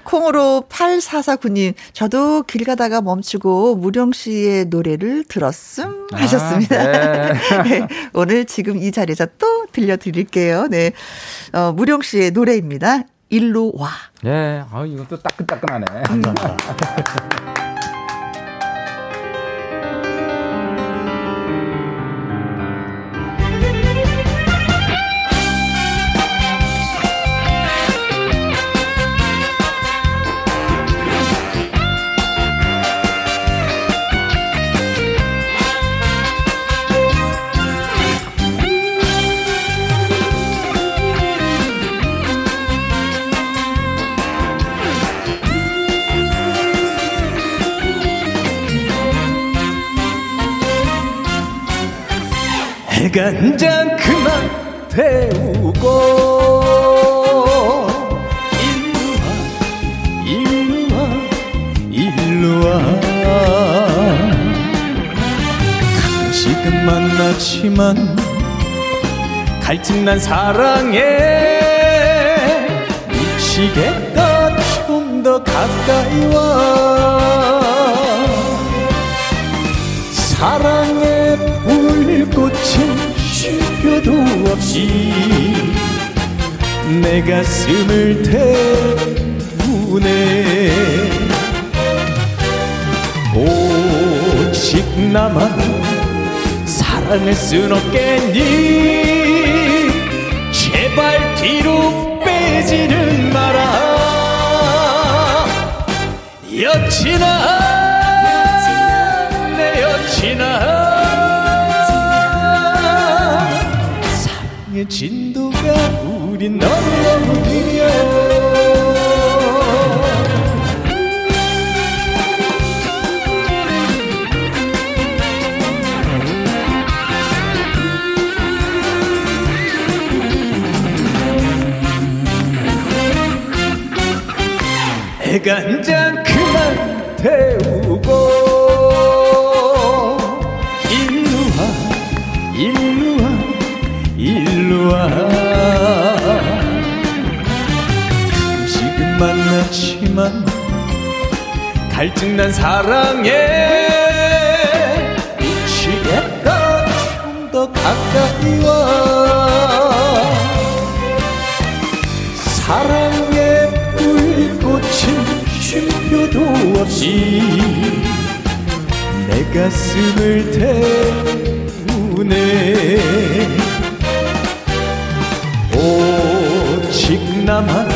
콩으로 8449님, 저도 길 가다가 멈추고 무령 씨의 노래를 들었음 아, 하셨습니다. 아, 네. 네. 오늘 지금 이 자리에서 또 들려드릴게요. 네. 어, 무령 씨의 노래입니다. 일로 와. 네, 아, 이것도 따끈따끈하네. 한잔 그만 태우고 일루와 일루와 일루와. 가끔씩은 만났지만 갈증난 사랑에 미치겠다. 좀 더 가까이 와. 사랑 쉴표도 없이 내 가슴을 태우네. 오직 나만 사랑할 순 없겠니? 제발 뒤로 빼지는 마라. 여친아 지나 사랑의 진도가 우린 너무 너무 느려 해가 갈증난 사랑에 미치겠다. 좀 더 가까이 와. 사랑의 불꽃은 쉼표도 없이 내 가슴을 태우네. 오직 나만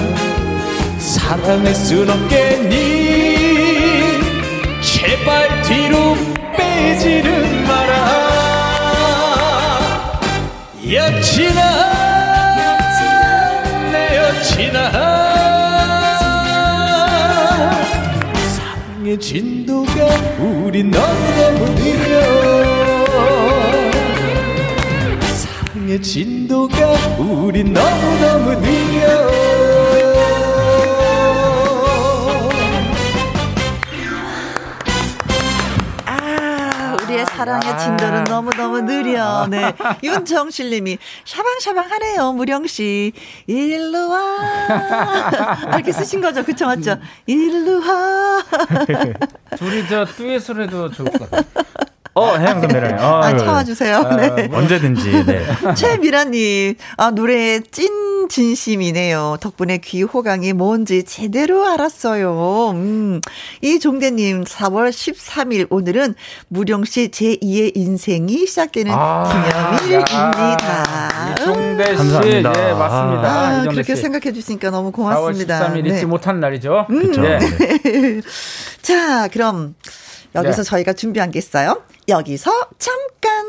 사랑할 순 없겠니 제발 뒤로 빼지는 마라. 여친아 내 여친아. 사랑의 진도가 우리 너무너무 느려. 사랑의 진도가 우리 너무너무 느려 사랑의 아. 진도는 너무너무 느려. 네. 윤정실 님이 샤방샤방하네요, 무령 씨. 일로 와. 아, 이렇게 쓰신 거죠? 그쵸, 맞죠? 일로 와. 둘이 저 듀엣을 해도 좋을 것 같아요. 어, 해양 선배랑. 아, 아 참아주세요. 아, 네. 언제든지. 네. 최미라님, 아, 노래 찐 진심이네요. 덕분에 귀 호강이 뭔지 제대로 알았어요. 음. 이 종대님, 4월 13일, 오늘은 무령씨 제 2의 인생이 시작되는 아, 기념일입니다. 이종대 씨. 감사합니다. 네, 맞습니다. 아, 그렇게 생각해 주시니까 너무 고맙습니다. 4월 13일 잊지 네. 못한 날이죠. 음. 그렇죠. 네. 자, 그럼 여기서 네. 저희가 준비한 게 있어요. 여기서 잠깐.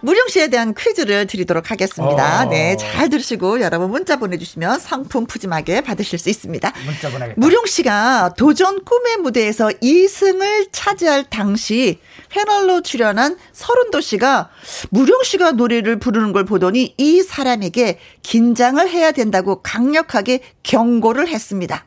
무령 씨에 대한 퀴즈를 드리도록 하겠습니다. 어. 네, 잘 들으시고 여러분 문자 보내주시면 상품 푸짐하게 받으실 수 있습니다. 문자 보내겠다. 무령 씨가 도전 꿈의 무대에서 2승을 차지할 당시 패널로 출연한 서른도 씨가 무령 씨가 노래를 부르는 걸 보더니 이 사람에게 긴장을 해야 된다고 강력하게 경고를 했습니다.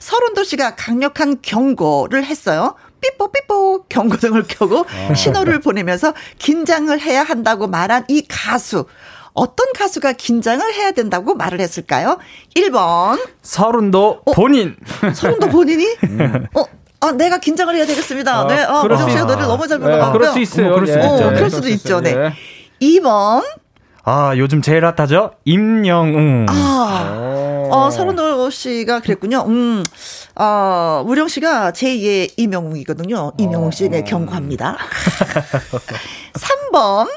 서른도 씨가 강력한 경고를 했어요. 삐뽀 삐뽀 경고등을 켜고 어. 신호를 보내면서 긴장을 해야 한다고 말한 이 가수. 어떤 가수가 긴장을 해야 된다고 말을 했을까요? 1번. 서른도 어, 본인. 서른도 본인이? 음. 어, 아, 내가 긴장을 해야 되겠습니다. 아, 네. 어, 무정 씨가 노래를 너무 잘 불러가고요. 네, 그럴 수 있어요. 어, 그럴 수 네. 어, 그럴 수도 있죠. 네. 네. 2번. 아, 요즘 제일 핫하죠? 임영웅. 아, 어, 서른도 씨가 그랬군요. 음, 어, 우령 씨가 제2의 이명웅이거든요. 이명웅 씨, 네, 경고합니다. 3번.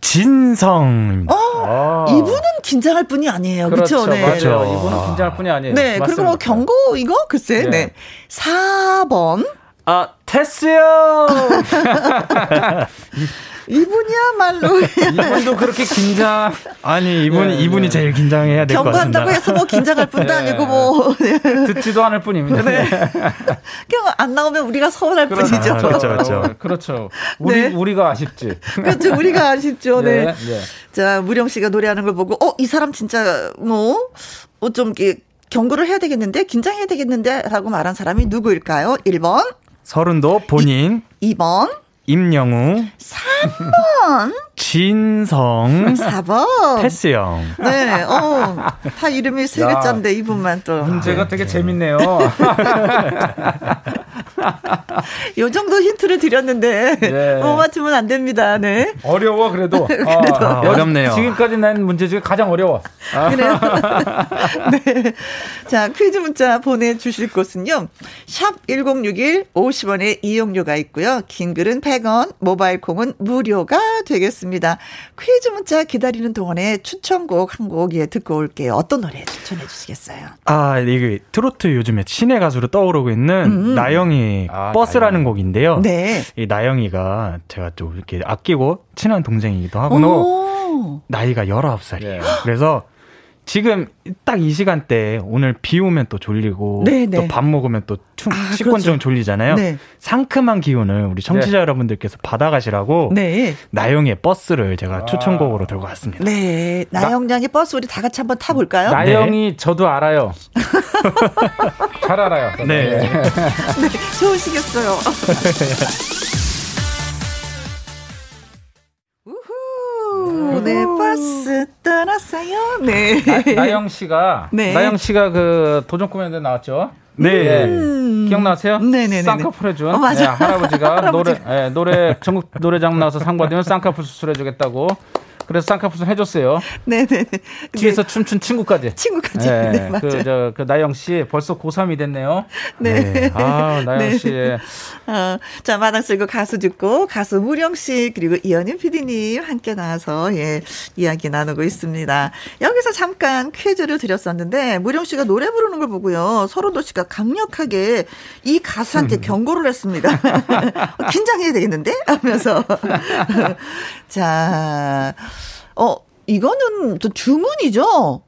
진성. 어, 아. 이분은 긴장할 뿐이 아니에요. 그렇죠. 네. 맞죠. 이분은 긴장할 뿐이 아니에요. 네, 맞습니다. 그리고 뭐 경고 이거 글쎄. 네. 네. 4번. 아, 테스요. 이분이야말로 이분도 그렇게 긴장 아니 이분 네, 이분이 네. 제일 긴장해야 될 것 같습니다. 경고한다고 해서 뭐 긴장할 뿐도 네. 아니고 뭐 네. 듣지도 않을 뿐입니다. 네. 그냥 안 나오면 우리가 서운할 그렇죠. 뿐이죠. 아, 그렇죠, 그렇죠. 어, 그렇죠. 우리 네. 우리가 아쉽지. 그렇죠, 우리가 아쉽죠. 네. 네. 자 무령 씨가 노래하는 걸 보고 어 이 사람 진짜 뭐좀 이렇게 경고를 해야 되겠는데 긴장해야 되겠는데 라고 말한 사람이 누구일까요? 1번 서른도 본인. 2, 번 임영우. 3번. 진성. 4번. 테스형. 네, 어, 다 이름이 세 글자인데 이분만 또. 문제가 되게 재밌네요. 요 정도 힌트를 드렸는데 네. 못 맞추면 안 됩니다. 네. 어려워 그래도. 그래도 아, 어렵네요. 지금까지 낸 문제 중에 가장 어려워. 아. 그래요. 네. 자 퀴즈 문자 보내주실 곳은요. 샵 #1061 50원의 이용료가 있고요. 긴 글은 100원, 모바일 콩은 무료가 되겠습니다. 퀴즈 문자 기다리는 동안에 추천곡 한 곡 예, 듣고 올게요. 어떤 노래 추천해 주시겠어요? 아 이게 트로트 요즘에 신의 가수로 떠오르고 있는 음. 나영이 아, 버스라는 나영이. 곡인데요. 네. 이 나영이가 제가 좀 이렇게 아끼고 친한 동생이기도 하고 나이가 19살이에요. 네. 그래서 지금 딱 이 시간대 오늘 비 오면 또 졸리고 네, 네. 또밥 먹으면 또 충, 아, 식곤증 그렇죠. 졸리잖아요. 네. 상큼한 기운을 우리 청취자 네. 여러분들께서 받아가시라고 네. 나영의 버스를 제가 아. 추천곡으로 들고 왔습니다. 네, 나영 양의 버스 우리 다 같이 한번 타볼까요? 나영이 저도 알아요. 잘 알아요. 네, 네, 좋으시겠어요. 네, 버스 떠났어요. 네. 나, 영 씨가, 네. 나영 씨가 그 도전 코미디 나왔죠? 네. 음. 기억나세요? 네네네. 쌍꺼풀 해준. 어, 맞아. 네, 할아버지가 할아버지. 노래, 네, 노래, 전국 노래장 나와서 상 받으면 쌍꺼풀 수술해주겠다고. 그래서 쌍꺼풀 해줬어요. 네네. 뒤에서 춤춘 친구까지. 친구까지. 네, 네 맞아요. 그, 저, 그 나영 씨 벌써 고3이 됐네요. 네. 네. 아, 나영 네. 씨. 어, 자, 마당 쓸고 가수 듣고 가수 무령 씨 그리고 이현임 PD님 함께 나와서 예, 이야기 나누고 있습니다. 여기서 잠깐 퀴즈를 드렸었는데 무령 씨가 노래 부르는 걸 보고요. 서른도 씨가 강력하게 이 가수한테 경고를 했습니다. 긴장해야 되겠는데? 하면서. 자, 어, 이거는 또 주문이죠?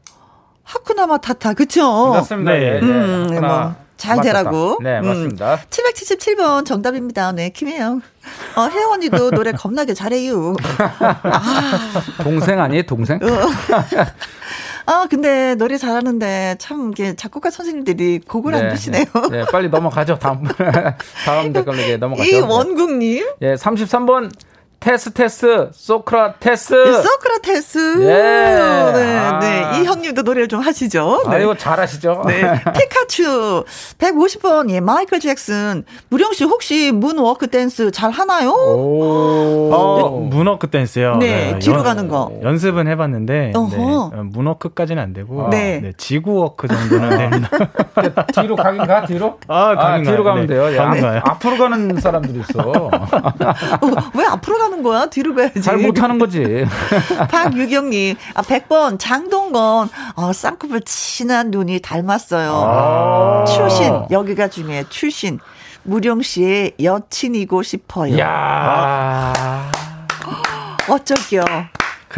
하쿠나 마 타타, 그쵸? 맞습니다. 네. 음, 네. 뭐, 잘 되라고. 네, 음. 맞습니다. 음, 777번 정답입니다. 네, 김혜영. 어, 혜영 언니도 노래 겁나게 잘해요. 아. 동생 아니에요, 동생? 어. 아, 근데 노래 잘하는데 참 이게 작곡가 선생님들이 곡을 네, 안 주시네요. 네, 빨리 넘어가죠. 다음 다음 댓글에 넘어가죠. 이 원국 님. 예, 33번 테스 테스 소크라테스 소크라테스 예. 네, 아. 네. 이 형님도 노래를 좀 하시죠. 네. 아이고 잘하시죠. 네. 피카츄 150번 예 마이클 잭슨 무령 씨 혹시 문워크 댄스 잘 하나요? 오. 어, 문워크 댄스요. 네, 네. 뒤로 연, 가는 거. 연습은 해 봤는데 네. moonwalk까지는 안 되고 네. 네 지구walk 정도는 됩니다. 뒤로 가긴 가 뒤로? 아, 아 뒤로 가면 네. 돼요. 야, 앞으로 가는 사람들이 있어. 어, 왜 앞으로 가 하는 거야? 뒤로 가야지. 잘 못하는 거지. 박유경님, 아, 100번, 장동건, 어, 쌍꺼풀 친한 눈이 닮았어요. 아~ 출신, 여기가 중요해, 출신. 무령 씨의 여친이고 싶어요. 야 어쩔게요.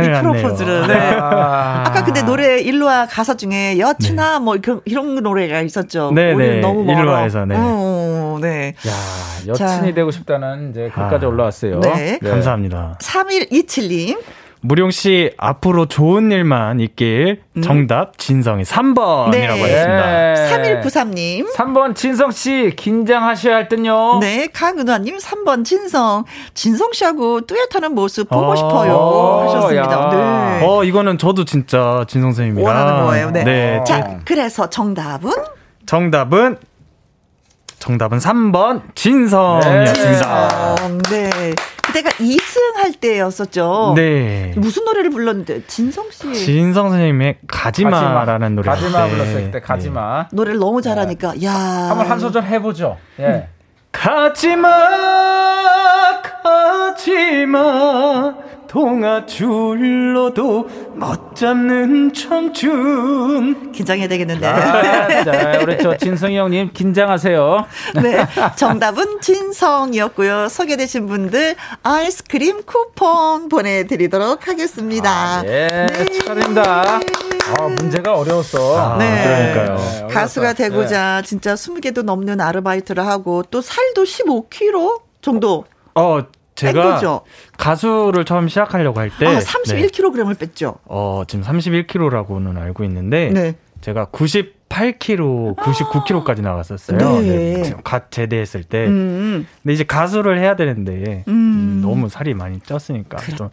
이 프로포즈를. 네. 아. 아까 근데 노래 일로와 가사 중에 여친아 네. 뭐 이런, 이런 노래가 있었죠. 네, 네. 너무 멀어. 일로와에서 네. 어, 네. 야, 여친이 자. 되고 싶다는 이제 글까지 아. 올라왔어요. 네. 네. 감사합니다. 3127님. 무룡 씨 앞으로 좋은 일만 있길 음. 정답 진성이 3번이라고 네. 했습니다. 3193님. 3번 진성 씨 긴장하셔야 할 듯요. 네, 강은화 님 3번 진성. 진성 씨하고 뚜렷하는 모습 보고 어. 싶어요. 하셨습니다. 네. 어, 이거는 저도 진짜 진성 선생님이랑 원하는 거예요. 네. 네. 자, 그래서 정답은 정답은 정답은 3번 진성이었습니다. 네. 그때가 2 승할 때였었죠. 네. 무슨 노래를 불렀는데 진성 씨. 진성 선생님의 가지마라는 노래. 가지마 불렀을 때 가지마. 네. 노래를 너무 잘하니까 야. 한번 한 소절 해보죠. 예. 가지마 가지마 동아줄로도 못 잡는 청춘. 긴장해야 되겠는데. 아, 자, 우리 저 진성이 형님 긴장하세요. 네. 정답은 진성이었고요. 소개되신 분들 아이스크림 쿠폰 보내드리도록 하겠습니다. 아, 네. 네. 축하드립니다. 아, 문제가 어려웠어. 아, 네. 그러니까요. 네, 가수가 되고자 네. 진짜 20개도 넘는 아르바이트를 하고 또 살도 15kg 정도. 어, 제가 가수를 처음 시작하려고 할 때. 아, 31kg을 네. 뺐죠? 어, 지금 31kg라고는 알고 있는데. 네. 제가 98kg, 99kg까지 나갔었어요. 네. 네. 갓 제대했을 때. 음. 근데 이제 가수를 해야 되는데 음. 너무 살이 많이 쪘으니까 그렇지. 좀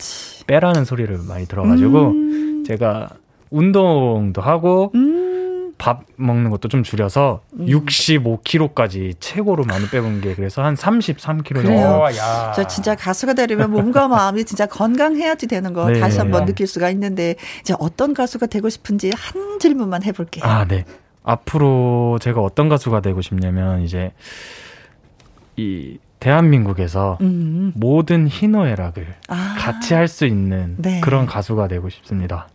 빼라는 소리를 많이 들어가지고 음. 제가 운동도 하고 음. 밥 먹는 것도 좀 줄여서 음. 65kg까지 최고로 많이 빼본 게 그래서 한 33kg 그래요. 오, 야. 저 진짜 가수가 되려면 몸과 마음이 진짜 건강해야지 되는 거 네. 다시 한번 느낄 수가 있는데 이제 어떤 가수가 되고 싶은지 한 질문만 해볼게요. 아, 네. 앞으로 제가 어떤 가수가 되고 싶냐면 이제 이 대한민국에서 음. 모든 희노애락을 아. 같이 할 수 있는 네. 그런 가수가 되고 싶습니다.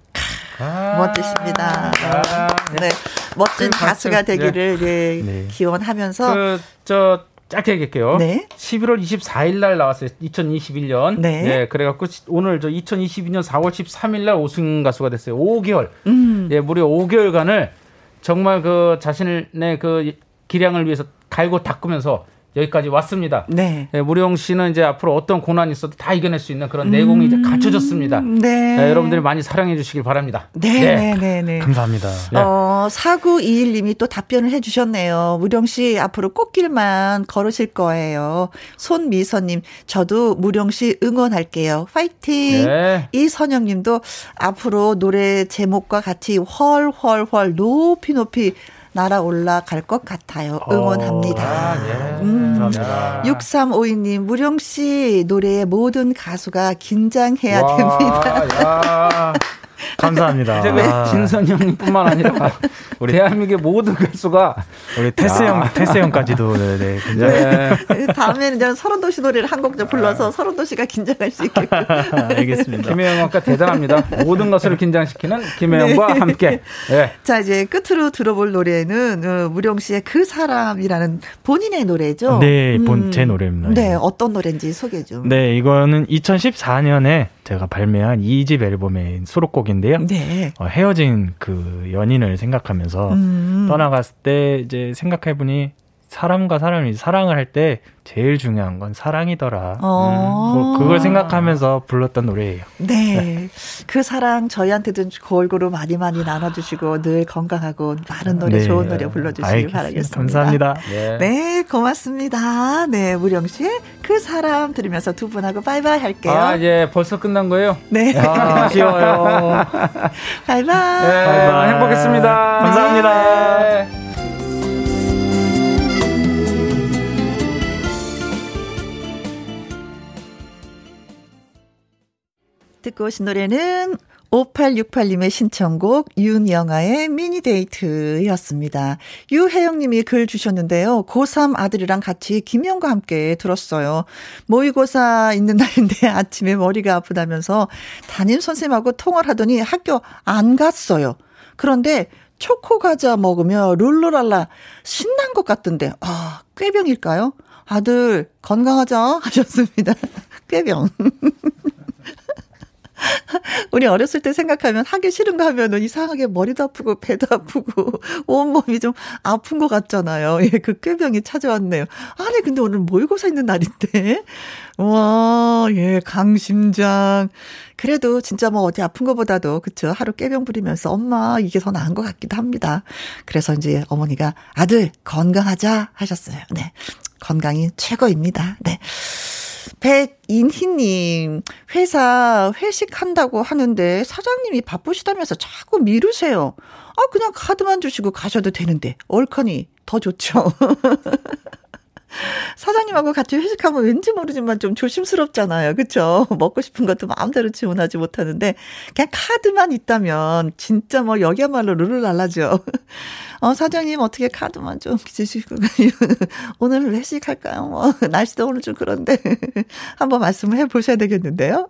아~ 멋지십니다. 아~ 네. 멋진 가수가 되기를 네. 네. 기원하면서 그, 저 짧게 얘기할게요. 네. 11월 24일 날 나왔어요. 2021년. 네. 네. 그래갖고 오늘 저 2022년 4월 13일 날 우승 가수가 됐어요. 5개월. 음. 예, 무려 5개월간을 정말 그 자신의 그 기량을 위해서 갈고 닦으면서 여기까지 왔습니다. 네. 네. 무령 씨는 이제 앞으로 어떤 고난이 있어도 다 이겨낼 수 있는 그런 음, 내공이 이제 갖춰졌습니다. 네. 네. 여러분들이 많이 사랑해 주시길 바랍니다. 네. 네. 네. 네. 감사합니다. 어, 4921님이 또 답변을 해 주셨네요. 무령 씨 앞으로 꽃길만 걸으실 거예요. 손미선 님, 저도 무령 씨 응원할게요. 파이팅! 네. 이선영 님도 앞으로 노래 제목과 같이 헐헐헐 높이 높이 날아올라갈 것 같아요. 응원합니다. 어, 아, 예. 음. 감사합니다. 6352님, 무령 씨 노래의 모든 가수가 긴장해야 와, 됩니다. 감사합니다. 이제 아. 진선 형뿐만 아니라 우리 대한민국의 모든 가수가 우리 테스 형, 테스 형까지도 네, 네, 네. 네. 다음에는 이제 서른 도시 노래를 한 곡 좀 불러서 아. 서른 도시가 긴장할 수 있게끔. 알겠습니다. 김혜영 아까 대단합니다. 모든 것을 긴장시키는 김혜영과 네. 함께. 네. 자 이제 끝으로 들어볼 노래는 어, 무령 씨의 그 사람이라는 본인의 노래죠. 네, 본, 제 음. 노래입니다. 네, 어떤 노래인지 소개 좀. 네, 이거는 2014년에 제가 발매한 2집 앨범의 수록곡인데요. 네. 어, 헤어진 그 연인을 생각하면서 음. 떠나갔을 때 이제 생각해보니 사람과 사람이 사랑을 할 때 제일 중요한 건 사랑이더라. 어. 음, 뭐 그걸 생각하면서 불렀던 노래예요. 네. 네. 그 사랑 저희한테도 골고루 많이 많이 나눠주시고 늘 건강하고 많은 노래 네. 좋은 노래 불러주시기 바라겠습니다. 감사합니다. 네. 네. 고맙습니다. 네, 무령 씨의 그 사람 들으면서 두 분하고 바이바이 할게요. 아, 예, 벌써 끝난 거예요? 네. 아, 아쉬워요. 바이바이. 네, 바이바이. 행복했습니다. 감사합니다. 듣고 오신 노래는 5868님의 신청곡 윤영아의 미니데이트였습니다. 유혜영님이 글 주셨는데요. 고3 아들이랑 같이 김영과 함께 들었어요. 모의고사 있는 날인데 아침에 머리가 아프다면서 담임 선생님하고 통화를 하더니 학교 안 갔어요. 그런데 초코 과자 먹으며 룰루랄라 신난 것 같던데 아 꾀병일까요? 아들 건강하자 하셨습니다. 꾀병. 우리 어렸을 때 생각하면 하기 싫은 거 하면은 이상하게 머리도 아프고 배도 아프고 온몸이 좀 아픈 것 같잖아요. 예, 그 꾀병이 찾아왔네요. 아니, 근데 오늘 모의고사 있는 날인데. 와, 예, 강심장. 그래도 진짜 뭐 어디 아픈 것보다도 그쵸 하루 깨병 부리면서 엄마 이게 더 나은 것 같기도 합니다. 그래서 이제 어머니가 아들 건강하자 하셨어요. 네. 건강이 최고입니다. 네. 백인희님, 회사 회식한다고 하는데 사장님이 바쁘시다면서 자꾸 미루세요. 아, 그냥 카드만 주시고 가셔도 되는데, 얼커니 더 좋죠. 사장님하고 같이 회식하면 왠지 모르지만 좀 조심스럽잖아요. 그쵸? 먹고 싶은 것도 마음대로 주문하지 못하는데, 그냥 카드만 있다면, 진짜 뭐, 여기야말로 룰루랄라죠. 어, 사장님 어떻게 카드만 좀 주시고, 오늘 회식할까요? 뭐, 날씨도 오늘 좀 그런데, 한번 말씀을 해 보셔야 되겠는데요.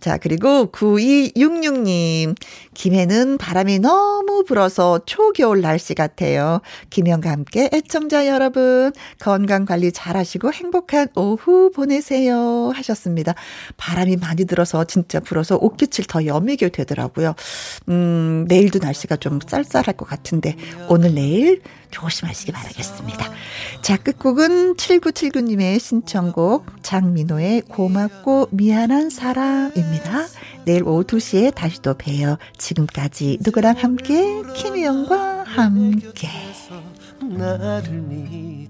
자, 그리고 9266 님, 김해는 바람이 너무 불어서 초겨울 날씨 같아요. 김현과 함께 애청자 여러분, 건강 관리 잘 하시고 행복한 오후 보내세요. 하셨습니다. 바람이 많이 들어서 진짜 불어서 옷깃을 더 여미게 되더라고요. 음, 내일도 날씨가 좀 쌀쌀할 것 같은데 오늘 내일 조심하시기 바라겠습니다. 자, 끝곡은 7979님의 신청곡 장민호의 고맙고 미안한 사랑입니다. 내일 오후 2시에 다시 또 봬요. 지금까지 누구랑 함께 김희영과 함께 나를